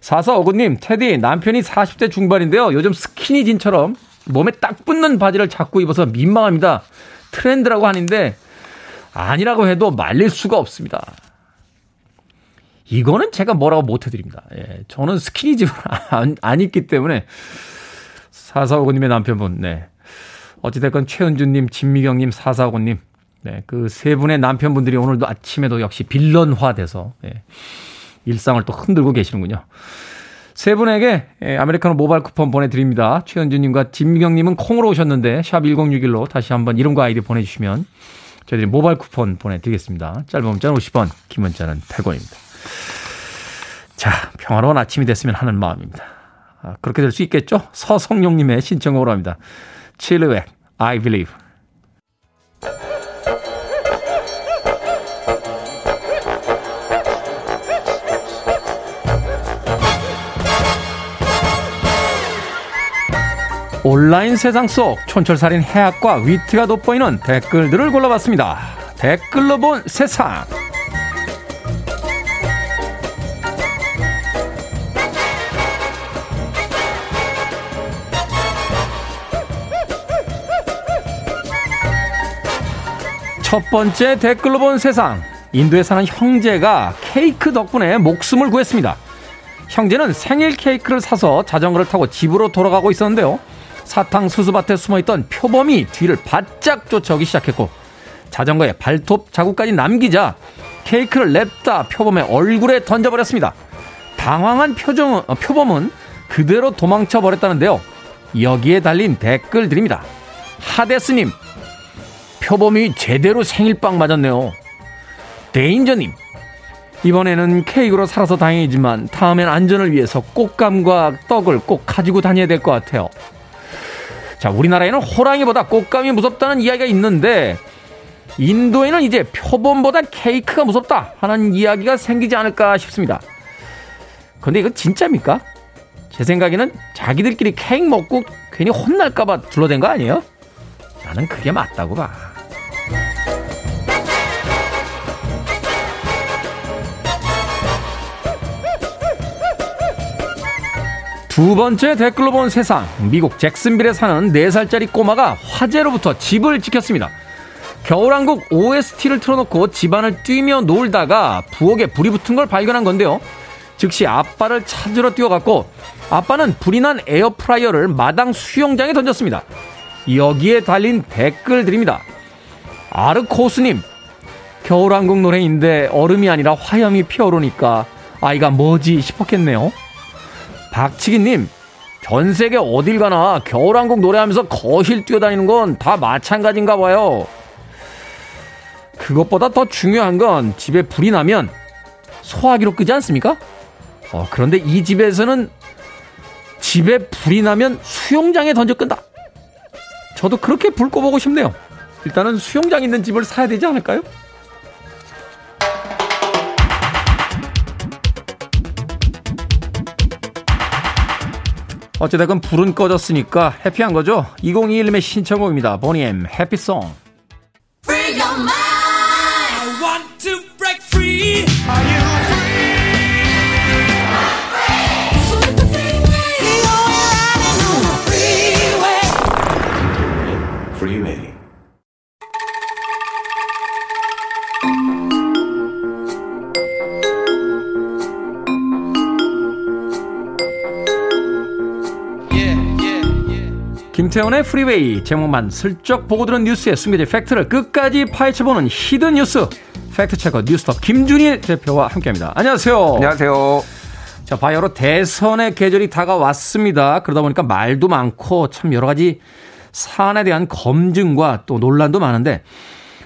4459님, 테디, 남편이 40대 중반인데요. 요즘 스키니진처럼 몸에 딱 붙는 바지를 자꾸 입어서 민망합니다. 트렌드라고 하는데, 아니라고 해도 말릴 수가 없습니다. 이거는 제가 뭐라고 못 해드립니다. 예, 저는 스키니집을 안, 안 입기 때문에, 4459님의 남편분, 네. 어찌됐건 최은주님, 진미경님, 4459님, 네, 그 세 분의 남편분들이 오늘도 아침에도 역시 빌런화 돼서 예, 일상을 또 흔들고 계시는군요. 세 분에게 예, 아메리카노 모바일 쿠폰 보내드립니다. 최현주님과 진미경님은 콩으로 오셨는데 샵 1061로 다시 한번 이름과 아이디 보내주시면 저희들이 모바일 쿠폰 보내드리겠습니다. 짧은 문자는 50원, 긴 문자는 100원입니다. 자, 평화로운 아침이 됐으면 하는 마음입니다. 아, 그렇게 될 수 있겠죠? 서성용님의 신청으로 합니다. 칠르웨 I Believe. 온라인 세상 속 촌철살인 해학과 위트가 돋보이는 댓글들을 골라봤습니다. 댓글로 본 세상. 첫 번째 댓글로 본 세상. 인도에 사는 형제가 케이크 덕분에 목숨을 구했습니다. 형제는 생일 케이크를 사서 자전거를 타고 집으로 돌아가고 있었는데요. 사탕 수수밭에 숨어있던 표범이 뒤를 바짝 쫓아오기 시작했고 자전거에 발톱 자국까지 남기자 케이크를 냅다 표범의 얼굴에 던져버렸습니다. 당황한 표정, 어, 표범은 그대로 도망쳐 버렸다는데요. 여기에 달린 댓글들입니다. 하데스님, 표범이 제대로 생일빵 맞았네요. 데인저님, 이번에는 케이크로 살아서 다행이지만 다음엔 안전을 위해서 꽃감과 떡을 꼭 가지고 다녀야 될 것 같아요. 자, 우리나라에는 호랑이보다 꽃감이 무섭다는 이야기가 있는데 인도에는 이제 표범보다 케이크가 무섭다 하는 이야기가 생기지 않을까 싶습니다. 근데 이거 진짜입니까? 제 생각에는 자기들끼리 케이크 먹고 괜히 혼날까봐 둘러댄 거 아니에요? 나는 그게 맞다고 봐. 두 번째 댓글로 본 세상. 미국 잭슨빌에 사는 4살짜리 꼬마가 화재로부터 집을 지켰습니다. 겨울왕국 OST를 틀어놓고 집안을 뛰며 놀다가 부엌에 불이 붙은 걸 발견한 건데요. 즉시 아빠를 찾으러 뛰어갔고 아빠는 불이 난 에어프라이어를 마당 수영장에 던졌습니다. 여기에 달린 댓글들입니다. 아르코스님, 겨울왕국 노래인데 얼음이 아니라 화염이 피어오르니까 아이가 뭐지 싶었겠네요. 박치기님, 전 세계 어딜 가나 겨울왕국 노래하면서 거실 뛰어다니는 건 다 마찬가지인가 봐요. 그것보다 더 중요한 건 집에 불이 나면 소화기로 끄지 않습니까? 어, 그런데 이 집에서는 집에 불이 나면 수영장에 던져 끈다. 저도 그렇게 불 꺼보고 싶네요. 일단은 수영장 있는 집을 사야 되지 않을까요? 어찌됐건 불은 꺼졌으니까 해피한 거죠. 2021님의 신청곡입니다. 보니엠 해피송. 김태훈의 프리웨이 제목만 슬쩍 보고 들은 뉴스의 숨겨진 팩트를 끝까지 파헤쳐보는 hidden 뉴스 fact checker 뉴스톱 김준일 대표와 함께합니다. 안녕하세요. 안녕하세요. 자, 바야흐로 대선의 계절이 다가왔습니다. 그러다 보니까 말도 많고 참 여러 가지 사안에 대한 검증과 또 논란도 많은데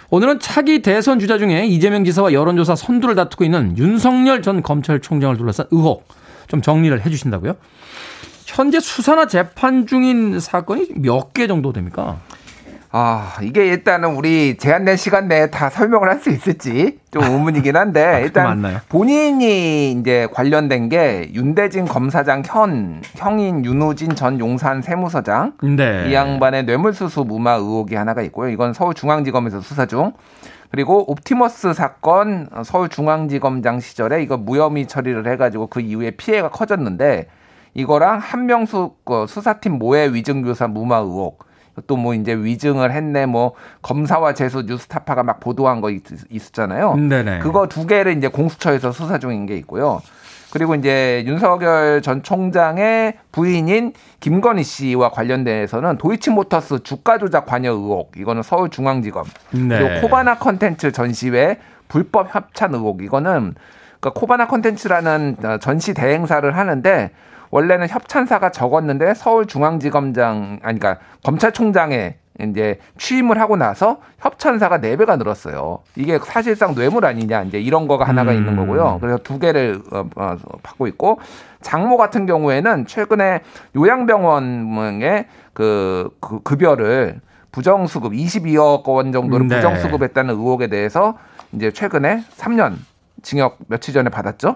오늘은 차기 대선 주자 중에 이재명 지사와 여론조사 선두를 다투고 있는 윤석열 전 검찰총장을 둘러싼 의혹 좀 정리를 해 주신다고요? 현재 수사나 재판 중인 사건이 몇 개 정도 됩니까? 아, 이게 일단은 우리 제한된 시간 내에 다 설명을 할 수 있을지 좀 의문이긴 한데 아, 일단 맞나요? 본인이 이제 관련된 게 윤대진 검사장 현 형인 윤우진 전 용산 세무서장 네. 이 양반의 뇌물수수 무마 의혹이 하나가 있고요. 이건 서울중앙지검에서 수사 중. 그리고 옵티머스 사건 서울중앙지검장 시절에 이거 무혐의 처리를 해가지고 그 이후에 피해가 커졌는데 이거랑 한명수 그 수사팀 모해 위증교사 무마 의혹 또 뭐 이제 위증을 했네 뭐 검사와 재수 뉴스타파가 막 보도한 거 있, 있었잖아요. 네네. 그거 두 개를 이제 공수처에서 수사 중인 게 있고요. 그리고 이제 윤석열 전 총장의 부인인 김건희 씨와 관련돼서는 도이치모터스 주가 조작 관여 의혹 이거는 서울중앙지검 네. 그리고 코바나 컨텐츠 전시회 불법 협찬 의혹 이거는 그러니까 코바나 컨텐츠라는 어, 전시 대행사를 하는데 원래는 협찬사가 적었는데 서울중앙지검장 아니 그러니까 검찰총장에 이제 취임을 하고 나서 협찬사가 네배가 늘었어요. 이게 사실상 뇌물 아니냐 이제 이런 거가 하나가 음. 있는 거고요. 그래서 두 개를 어, 어, 받고 있고 장모 같은 경우에는 최근에 요양병원의 그, 그 급여를 부정수급 22억 원 정도를 네. 부정수급했다는 의혹에 대해서 이제 최근에 3년 징역 며칠 전에 받았죠.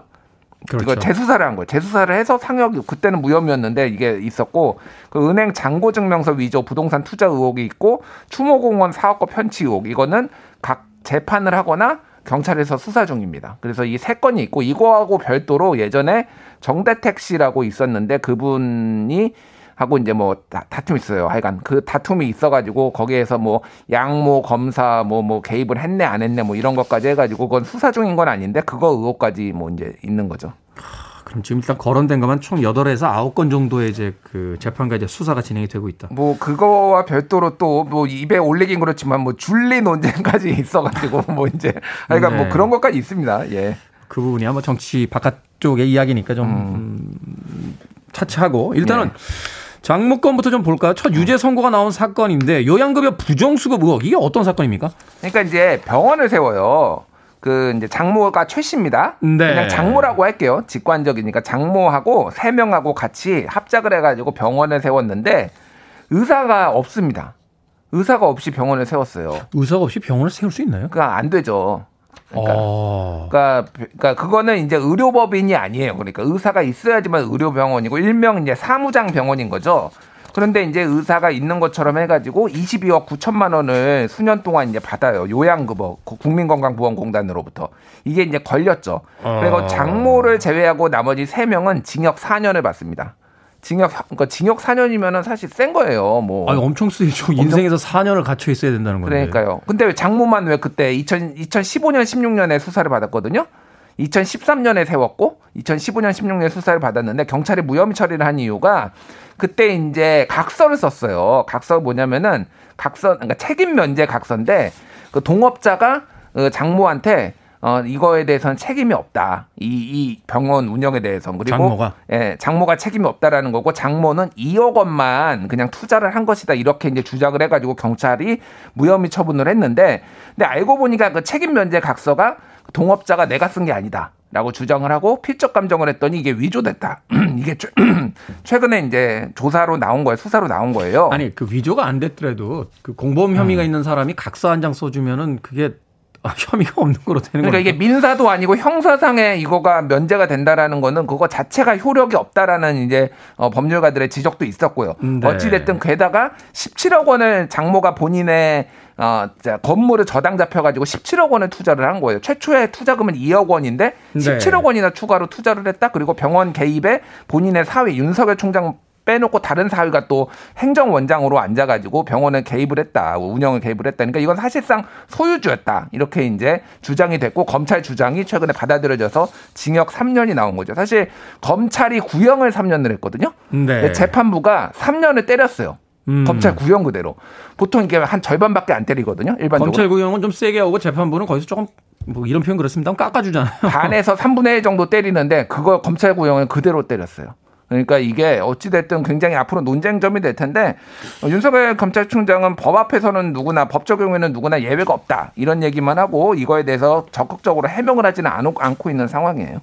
그렇죠. 이거 재수사를 한 거예요. 재수사를 해서 상역이 그때는 무혐의였는데 이게 있었고 그 은행 잔고 증명서 위조 부동산 투자 의혹이 있고 추모공원 사업과 편취 의혹 이거는 각 재판을 하거나 경찰에서 수사 중입니다. 그래서 이 세 건이 있고 이거하고 별도로 예전에 정대택 씨라고 있었는데 그분이 하고 이제 뭐 다, 다툼이 있어요. 하여간 그 다툼이 있어가지고 거기에서 뭐 양모 검사 뭐뭐 개입을 했네 안 했네 뭐 이런 것까지 해가지고 그건 수사 중인 건 아닌데 그거 의혹까지 뭐 이제 있는 거죠. 그럼 지금 일단 거론된 것만 총 8에서 9건 정도의 이제 그 재판과 이제 수사가 진행이 되고 있다. 뭐 그거와 별도로 또 뭐 입에 올리긴 그렇지만 뭐 줄리 논쟁까지 있어가지고 뭐 이제 그러니까 네. 뭐 그런 것까지 있습니다. 예. 그 부분이 아마 정치 바깥쪽의 이야기니까 좀 음, 차치하고 일단은 네. 장무건부터 좀 볼까요? 첫 유죄 선고가 나온 사건인데 요양급여 부정수급 의혹 이게 어떤 사건입니까? 그러니까 이제 병원을 세워요. 그 이제 장모가 최 씨입니다. 네. 그냥 장모라고 할게요. 직관적이니까 장모하고 세 명하고 같이 합작을 해가지고 병원을 세웠는데 의사가 없습니다. 의사가 없이 병원을 세웠어요. 의사가 없이 병원을 세울 수 있나요? 그러니까 안 되죠. 그러니까 어. 그러니까, 그러니까 그거는 이제 의료법인이 아니에요. 그러니까 의사가 있어야지만 의료병원이고 일명 이제 사무장 병원인 거죠. 그런데 이제 의사가 있는 것처럼 해가지고 22억 9천만 원을 수년 동안 이제 받아요. 요양급여 국민건강보험공단으로부터 이게 이제 걸렸죠. 그리고 어. 장모를 제외하고 나머지 3 명은 징역 4년을 받습니다. 징역 그러니까 징역 4년이면은 사실 센 거예요. 뭐 아니, 엄청 쓰이죠. 인생에서 4년을 갇혀 있어야 된다는 건데. 그러니까요. 근데 왜 장모만 왜 그때 2000, 2015년, 16년에 수사를 받았거든요? 2013년에 세웠고 2015년, 16년에 수사를 받았는데 경찰이 무혐의 처리를 한 이유가 그때 이제 각서를 썼어요. 각서 뭐냐면은 각서 그러니까 책임 면제 각서인데 그 동업자가 어, 장모한테 어 이거에 대해서는 책임이 없다. 이, 이 병원 운영에 대해서는 그리고 장모가? 예, 장모가 책임이 없다라는 거고 장모는 2억 원만 그냥 투자를 한 것이다 이렇게 이제 주장을 해가지고 경찰이 무혐의 처분을 했는데 근데 알고 보니까 그 책임 면제 각서가 동업자가 내가 쓴 게 아니다 라고 주장을 하고 필적 감정을 했더니 이게 위조됐다. 이게 최, 최근에 이제 조사로 나온 거예요. 수사로 나온 거예요. 아니 그 위조가 안 됐더라도 그 공범 혐의가 있는 사람이 각서 한 장 써주면은 그게 아, 혐의가 없는 거로 되는 그러니까 거니까. 이게 민사도 아니고 형사상의 이거가 면제가 된다라는 거는 그거 자체가 효력이 없다라는 이제 어, 법률가들의 지적도 있었고요. 네. 어찌 됐든 게다가 17억 원을 장모가 본인의 어, 자, 건물을 저당 잡혀가지고 17억 원을 투자를 한 거예요. 최초의 투자금은 2억 원인데 네. 17억 원이나 추가로 투자를 했다. 그리고 병원 개입에 본인의 사위 윤석열 총장 빼놓고 다른 사위가 또 행정원장으로 앉아가지고 병원에 개입을 했다. 운영을 개입을 했다. 그러니까 이건 사실상 소유주였다. 이렇게 이제 주장이 됐고 검찰 주장이 최근에 받아들여져서 징역 3년이 나온 거죠. 사실 검찰이 구형을 3년을 했거든요. 네. 재판부가 3년을 때렸어요. 음. 검찰 구형 그대로. 보통 이게 한 절반밖에 안 때리거든요. 일반적으로. 검찰 구형은 좀 세게 하고 재판부는 거기서 조금 뭐 이런 표현 그렇습니다. 깎아주잖아요. 반에서 3분의 1 정도 때리는데 그거 검찰 구형을 그대로 때렸어요. 그러니까 이게 어찌됐든 굉장히 앞으로 논쟁점이 될 텐데 어, 윤석열 검찰총장은 법 앞에서는 누구나 법 적용에는 누구나 예외가 없다 이런 얘기만 하고 이거에 대해서 적극적으로 해명을 하지는 않- 않고 있는 상황이에요.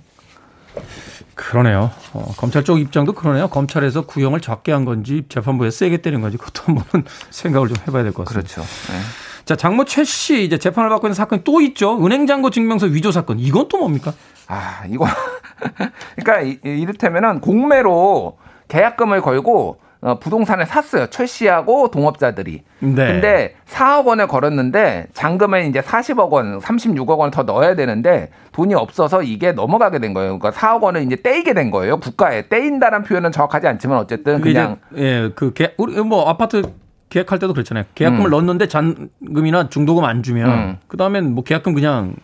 그러네요. 어, 검찰 쪽 입장도 그러네요. 검찰에서 구형을 적게 한 건지 재판부에서 세게 때린 건지 그것도 한번 생각을 좀 해봐야 될 것 같습니다. 그렇죠. 네. 자, 장모 최 씨 이제 재판을 받고 있는 사건이 또 있죠. 은행 잔고 증명서 위조 사건. 이건 또 뭡니까? 아, 이거 그러니까 이- 이를테면은 공매로 계약금을 걸고 어, 부동산을 샀어요. 최 씨하고 동업자들이. 네. 근데 4억 원을 걸었는데 잔금을 이제 40억 원, 36억 원 더 넣어야 되는데 돈이 없어서 이게 넘어가게 된 거예요. 그러니까 4억 원을 이제 떼이게 된 거예요. 국가에 떼인다는 표현은 정확하지 않지만 어쨌든 그게 그냥 예, 그 계, 우리 뭐 아파트 계약할 때도 그랬잖아요. 계약금을 넣었는데 잔금이나 중도금 안 주면 음. 그 다음엔 뭐 계약금 그냥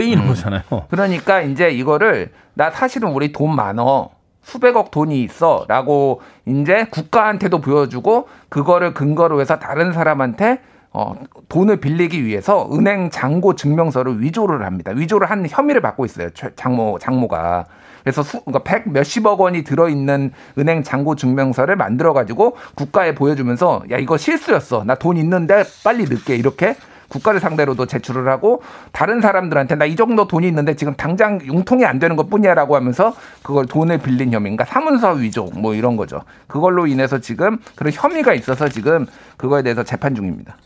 떼이는 거잖아요. 그러니까 이제 이거를 나 사실은 우리 돈 많어. 수백억 돈이 있어. 라고 이제 국가한테도 보여주고 그거를 근거로 해서 다른 사람한테 어, 돈을 빌리기 위해서 은행 잔고 증명서를 위조를 합니다. 위조를 한 혐의를 받고 있어요. 최- 장모, 장모가. 그래서 수, 그러니까 백 몇십억 원이 들어있는 은행 잔고 증명서를 만들어가지고 국가에 보여주면서 야, 이거 실수였어. 나 돈 있는데 빨리 넣게. 이렇게 국가를 상대로도 제출을 하고 다른 사람들한테 나 이 정도 돈이 있는데 지금 당장 융통이 안 되는 것 뿐이야라고 하면서 그걸 돈을 빌린 혐의인가 사문서 위조 뭐 이런 거죠. 그걸로 인해서 지금 그런 혐의가 있어서 지금 그거에 대해서 재판 중입니다.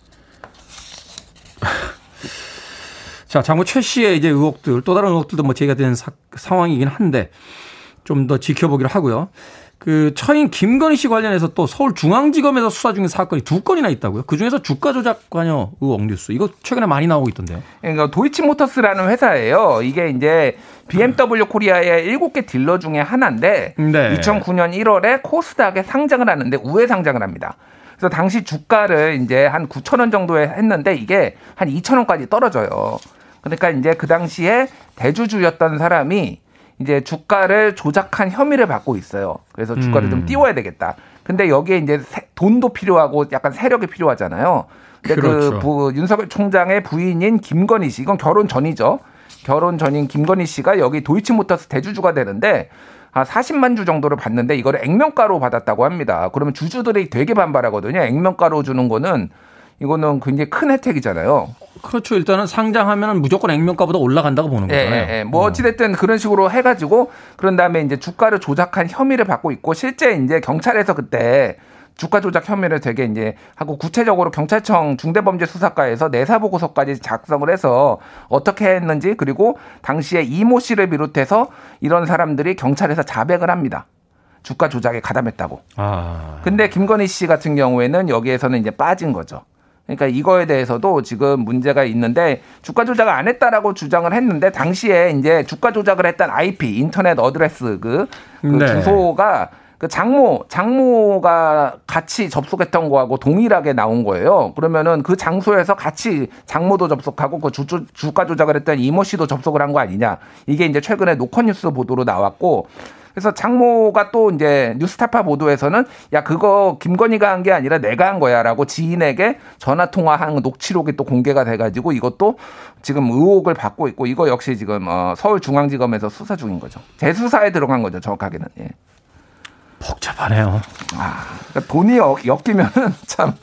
자, 장모 최 씨의 이제 의혹들, 또 다른 의혹들도 뭐 제기가 되는 사- 상황이긴 한데 좀 더 지켜보기로 하고요. 그 처인 김건희 씨 관련해서 또 서울중앙지검에서 수사 중인 사건이 두 건이나 있다고요. 그 중에서 주가 조작 관여 의혹 뉴스. 이거 최근에 많이 나오고 있던데요. 그러니까 도이치모터스라는 회사예요. 이게 이제 BMW 코리아의 7개 딜러 중에 하나인데 네. 2009년 1월에 코스닥에 상장을 하는데 우회 상장을 합니다. 그래서 당시 주가를 이제 한 9천 원 정도에 했는데 이게 한 2천 원까지 떨어져요. 그러니까 이제 그 당시에 대주주였던 사람이 이제 주가를 조작한 혐의를 받고 있어요. 그래서 주가를 좀 띄워야 되겠다. 근데 여기에 이제 세- 돈도 필요하고 약간 세력이 필요하잖아요. 근데 그렇죠. 그 부- 윤석열 총장의 부인인 김건희 씨, 이건 결혼 전이죠. 결혼 전인 김건희 씨가 여기 도이치모터스 대주주가 되는데 한 40만 주 정도를 받는데 이거를 액면가로 받았다고 합니다. 그러면 주주들이 되게 반발하거든요. 액면가로 주는 거는 이거는 굉장히 큰 혜택이잖아요. 그렇죠. 일단은 상장하면 무조건 액면가보다 올라간다고 보는 예, 거잖아요. 예, 예. 뭐 어찌됐든 그런 식으로 해가지고 그런 다음에 이제 주가를 조작한 혐의를 받고 있고 실제 이제 경찰에서 그때 주가 조작 혐의를 되게 이제 하고 구체적으로 경찰청 중대범죄수사과에서 내사 보고서까지 작성을 해서 어떻게 했는지 그리고 당시에 이모 씨를 비롯해서 이런 사람들이 경찰에서 자백을 합니다. 주가 조작에 가담했다고. 아. 근데 김건희 씨 같은 경우에는 여기에서는 이제 빠진 거죠. 그러니까 이거에 대해서도 지금 문제가 있는데 주가 조작을 안 했다라고 주장을 했는데 당시에 이제 주가 조작을 했던 IP 인터넷 어드레스 그, 그 네. 주소가 그 장모 장모가 같이 접속했던 거하고 동일하게 나온 거예요. 그러면은 그 장소에서 같이 장모도 접속하고 그 주, 주, 주가 조작을 했던 이모 씨도 접속을 한 거 아니냐. 이게 이제 최근에 노컷뉴스 보도로 나왔고 그래서 장모가 또 이제 뉴스타파 보도에서는 야 그거 김건희가 한 게 아니라 내가 한 거야라고 지인에게 전화 통화한 녹취록이 또 공개가 돼가지고 이것도 지금 의혹을 받고 있고 이거 역시 지금 어, 서울중앙지검에서 수사 중인 거죠. 재수사에 들어간 거죠 정확하게는. 예. 복잡하네요. 그러니까 돈이 엮- 엮이면은 참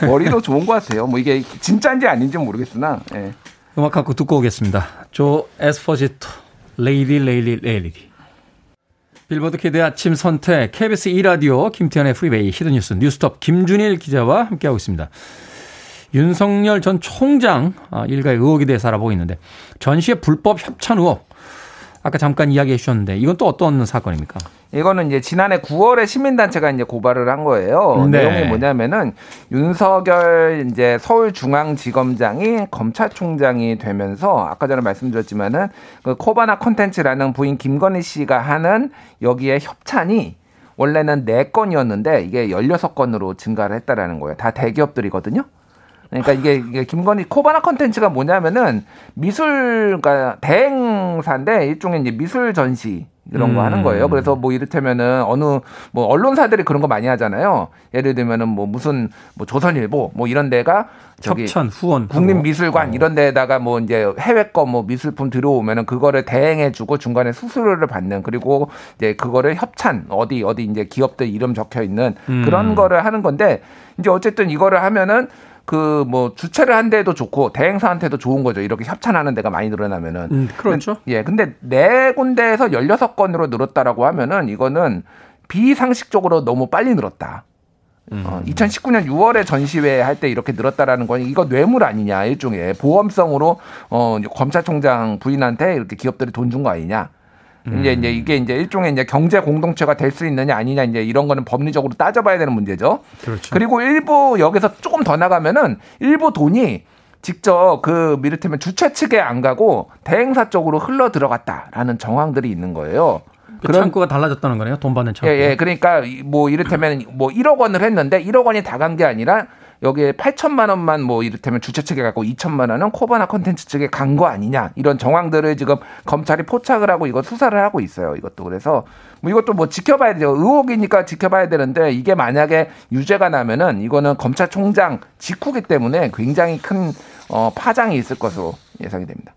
머리도 좋은 것 같아요. 뭐 이게 진짜인지 아닌지 는 모르겠으나. 예. 음악 갖고 듣고 오겠습니다. 조 에스퍼지토, Lady Lady Lady. 빌보드 kid의 아침 선택, KBS 2라디오, 김태훈의 프리웨이, hidden 뉴스, 뉴스톱, 김준일 기자와 함께하고 있습니다. 윤석열 전 총장 아, 일가의 의혹에 대해서 알아보고 있는데 전시의 불법 협찬 의혹. 아까 잠깐 이야기해 주셨는데 이건 또 어떤 사건입니까? 이거는 이제 지난해 9월에 시민단체가 이제 고발을 한 거예요. 네. 내용이 뭐냐면은 윤석열 이제 서울중앙지검장이 검찰총장이 되면서 아까 전에 말씀드렸지만은 그 코바나 컨텐츠라는 부인 김건희 씨가 하는 여기에 협찬이 원래는 4건이었는데 이게 16건으로 증가를 했다라는 거예요. 다 대기업들이거든요. 그러니까 이게, 이게 김건희 코바나 컨텐츠가 뭐냐면은 미술, 그러니까 대행사인데 일종의 이제 미술 전시 이런 거 음. 하는 거예요. 그래서 뭐 이를테면은 어느 뭐 언론사들이 그런 거 많이 하잖아요. 예를 들면은 뭐 무슨 뭐 조선일보 뭐 이런 데가 저기 협찬 후원 국립미술관 이런 데다가 뭐 이제 해외 거 뭐 미술품 들어오면은 그거를 대행해 주고 중간에 수수료를 받는 그리고 이제 그거를 협찬 어디 어디 이제 기업들 이름 적혀 있는 음. 그런 거를 하는 건데 이제 어쨌든 이거를 하면은 그 뭐 주최를 한 데도 좋고 대행사한테도 좋은 거죠. 이렇게 협찬하는 데가 많이 늘어나면은. 음, 그렇죠. 예. 근데 네 군데에서 16건으로 늘었다라고 하면은 이거는 비상식적으로 너무 빨리 늘었다. 어, 2019년 6월에 전시회 할 때 이렇게 늘었다라는 건 이거 뇌물 아니냐 일종의 보험성으로 어 검찰총장 부인한테 이렇게 기업들이 돈 준 거 아니냐. 이제 이제 이게 이제 일종의 이제 경제 공동체가 될 수 있느냐 아니냐 이제 이런 거는 법리적으로 따져봐야 되는 문제죠. 그렇죠. 그리고 일부 여기서 조금 더 나가면은 일부 돈이 직접 그 이를테면 주최 측에 안 가고 대행사 쪽으로 흘러 들어갔다라는 정황들이 있는 거예요. 그 창구가 달라졌다는 거네요. 돈 받는 창구. 예, 예. 그러니까 이- 뭐 이를테면 뭐 1억 원을 했는데 1억 원이 다 간 게 아니라 여기에 8천만 원만 뭐 이를테면 주최 측에 갖고 2천만 원은 코바나 컨텐츠 측에 간 거 아니냐 이런 정황들을 지금 검찰이 포착을 하고 이거 수사를 하고 있어요. 이것도 그래서 뭐 이것도 뭐 지켜봐야 돼요. 의혹이니까 지켜봐야 되는데 이게 만약에 유죄가 나면은 이거는 검찰총장 직후기 때문에 굉장히 큰 어, 파장이 있을 것으로 예상이 됩니다.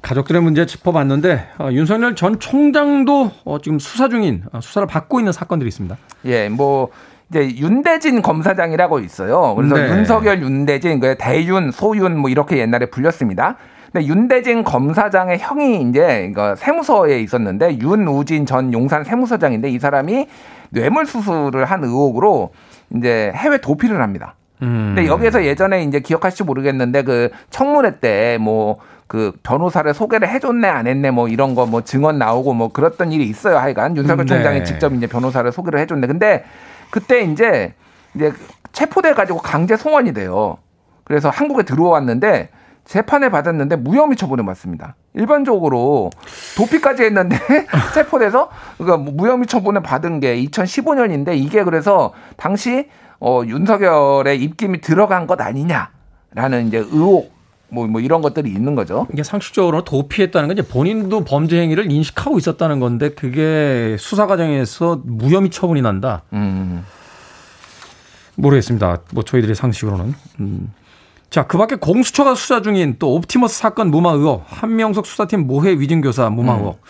가족들의 문제 짚어봤는데 어, 윤석열 전 총장도 어, 지금 수사 중인 어, 수사를 받고 있는 사건들이 있습니다. 예, 뭐 이제 윤대진 검사장이라고 있어요. 그래서 네. 윤석열, 윤대진, 그 대윤, 소윤 뭐 이렇게 옛날에 불렸습니다. 근데 윤대진 검사장의 형이 이제 그 세무서에 있었는데 윤우진 전 용산 세무서장인데 이 사람이 뇌물 수수를 한 의혹으로 이제 해외 도피를 합니다. 음. 근데 여기에서 예전에 이제 기억하실지 모르겠는데 그 청문회 때뭐 그 변호사를 소개를 해줬네 안 했네 뭐 이런 거 뭐 증언 나오고 뭐 그랬던 일이 있어요 하여간 윤석열 네. 총장이 직접 이제 변호사를 소개를 해줬네 근데 그때 이제 이제 체포돼 가지고 강제 송환이 돼요 그래서 한국에 들어왔는데 재판을 받았는데 무혐의 처분을 받습니다. 일반적으로 도피까지 했는데 체포돼서 그러니까 무혐의 처분을 받은 게 2015년인데 이게 그래서 당시 어 윤석열의 입김이 들어간 것 아니냐라는 이제 의혹 뭐, 뭐 이런 것들이 있는 거죠. 이게 상식적으로 도피했다는 건 이제 본인도 범죄 행위를 인식하고 있었다는 건데 그게 수사 과정에서 무혐의 처분이 난다. 음. 모르겠습니다. 뭐 저희들의 상식으로는. 음. 자, 그 밖에 공수처가 수사 중인 또 옵티머스 사건 무마 의혹, 한명숙 수사팀 모해 위증교사 무마 의혹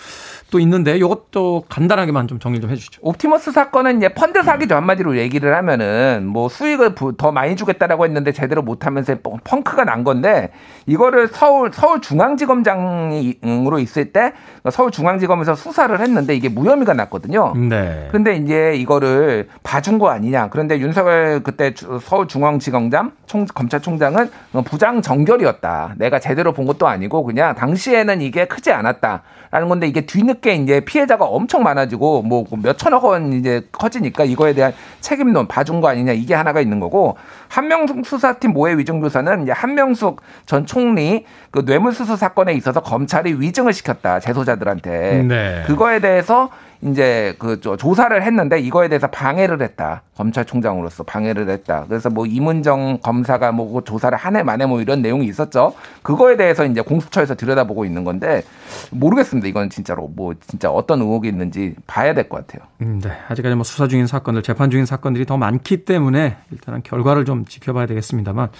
또 있는데 이것도 간단하게만 좀 정리 좀 해주시죠. 옵티머스 사건은 이제 펀드 사기죠 한마디로 얘기를 하면은 뭐 수익을 부- 더 많이 주겠다라고 했는데 제대로 못하면서 뻥- 펑크가 난 건데 이거를 서울 서울 중앙지검장으로 있을 때 서울 중앙지검에서 수사를 했는데 이게 무혐의가 났거든요. 네. 근데 이제 이거를 봐준 거 아니냐. 그런데 윤석열 그때 주- 서울 중앙지검장 총, 검찰총장은 부장 정결이었다. 내가 제대로 본 것도 아니고 그냥 당시에는 이게 크지 않았다라는 건데 이게 뒤늦 게 이제 피해자가 엄청 많아지고 뭐 몇 천억 원 이제 커지니까 이거에 대한 책임론 봐준 거 아니냐 이게 하나가 있는 거고 한명숙 수사팀 모해 위증 교사는 이제 한명숙 전 총리 그 뇌물수수 사건에 있어서 검찰이 위증을 시켰다 재소자들한테 네. 그거에 대해서 이제 그 조- 조사를 했는데 이거에 대해서 방해를 했다. 검찰총장으로서 방해를 했다. 그래서 뭐 이문정 검사가 뭐그 조사를 한 해 만에 뭐 이런 내용이 있었죠. 그거에 대해서 이제 공수처에서 들여다보고 있는 건데 모르겠습니다. 이건 진짜로 뭐 진짜 어떤 의혹이 있는지 봐야 될 것 같아요. 음, 네. 아직까지 뭐 수사 중인 사건들, 재판 중인 사건들이 더 많기 때문에 일단은 결과를 좀 지켜봐야 되겠습니다만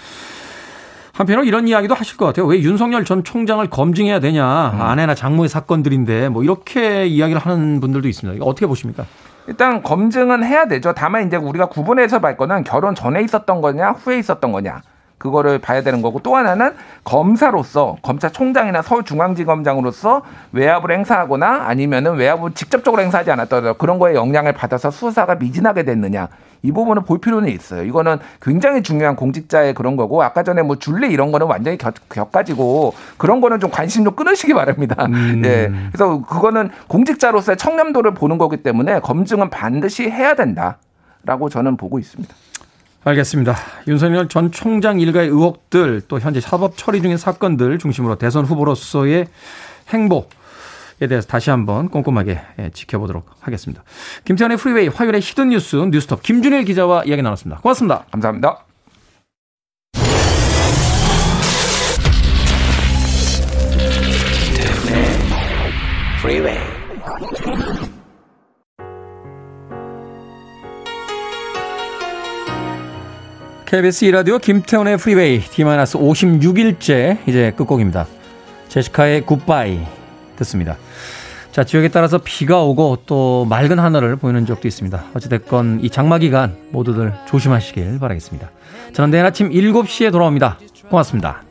한편으로 이런 이야기도 하실 것 같아요. 왜 윤석열 전 총장을 검증해야 되냐. 아내나 장모의 사건들인데 뭐 이렇게 이야기를 하는 분들도 있습니다. 이거 어떻게 보십니까? 일단 검증은 해야 되죠. 다만 이제 우리가 구분해서 볼 거는 결혼 전에 있었던 거냐, 후에 있었던 거냐. 그거를 봐야 되는 거고 또 하나는 검사로서 검찰총장이나 서울중앙지검장으로서 외압을 행사하거나 아니면은 외압을 직접적으로 행사하지 않았더라도 그런 거에 영향을 받아서 수사가 미진하게 됐느냐 이 부분을 볼 필요는 있어요. 이거는 굉장히 중요한 공직자의 그런 거고 아까 전에 뭐 줄리 이런 거는 완전히 격, 격가지고 그런 거는 좀 관심 좀 끊으시기 바랍니다. 예. 그래서 그거는 공직자로서의 청렴도를 보는 거기 때문에 검증은 반드시 해야 된다라고 저는 보고 있습니다. 알겠습니다. 윤석열 전 총장 일가의 의혹들 또 현재 사법 처리 중인 사건들 중심으로 대선 후보로서의 행보에 대해서 다시 한번 꼼꼼하게 예, 지켜보도록 하겠습니다. 김태훈의 프리웨이 화요일의 hidden 뉴스 뉴스톱 김준일 기자와 이야기 나눴습니다. 고맙습니다. 감사합니다. KBS 이라디오 김태훈의 프리웨이 D-56일째 이제 끝곡입니다. 제시카의 굿바이 듣습니다. 자, 지역에 따라서 비가 오고 또 맑은 하늘을 보이는 적도 있습니다. 어찌됐건 이 장마 기간 모두들 조심하시길 바라겠습니다. 저는 내일 아침 7시에 돌아옵니다. 고맙습니다.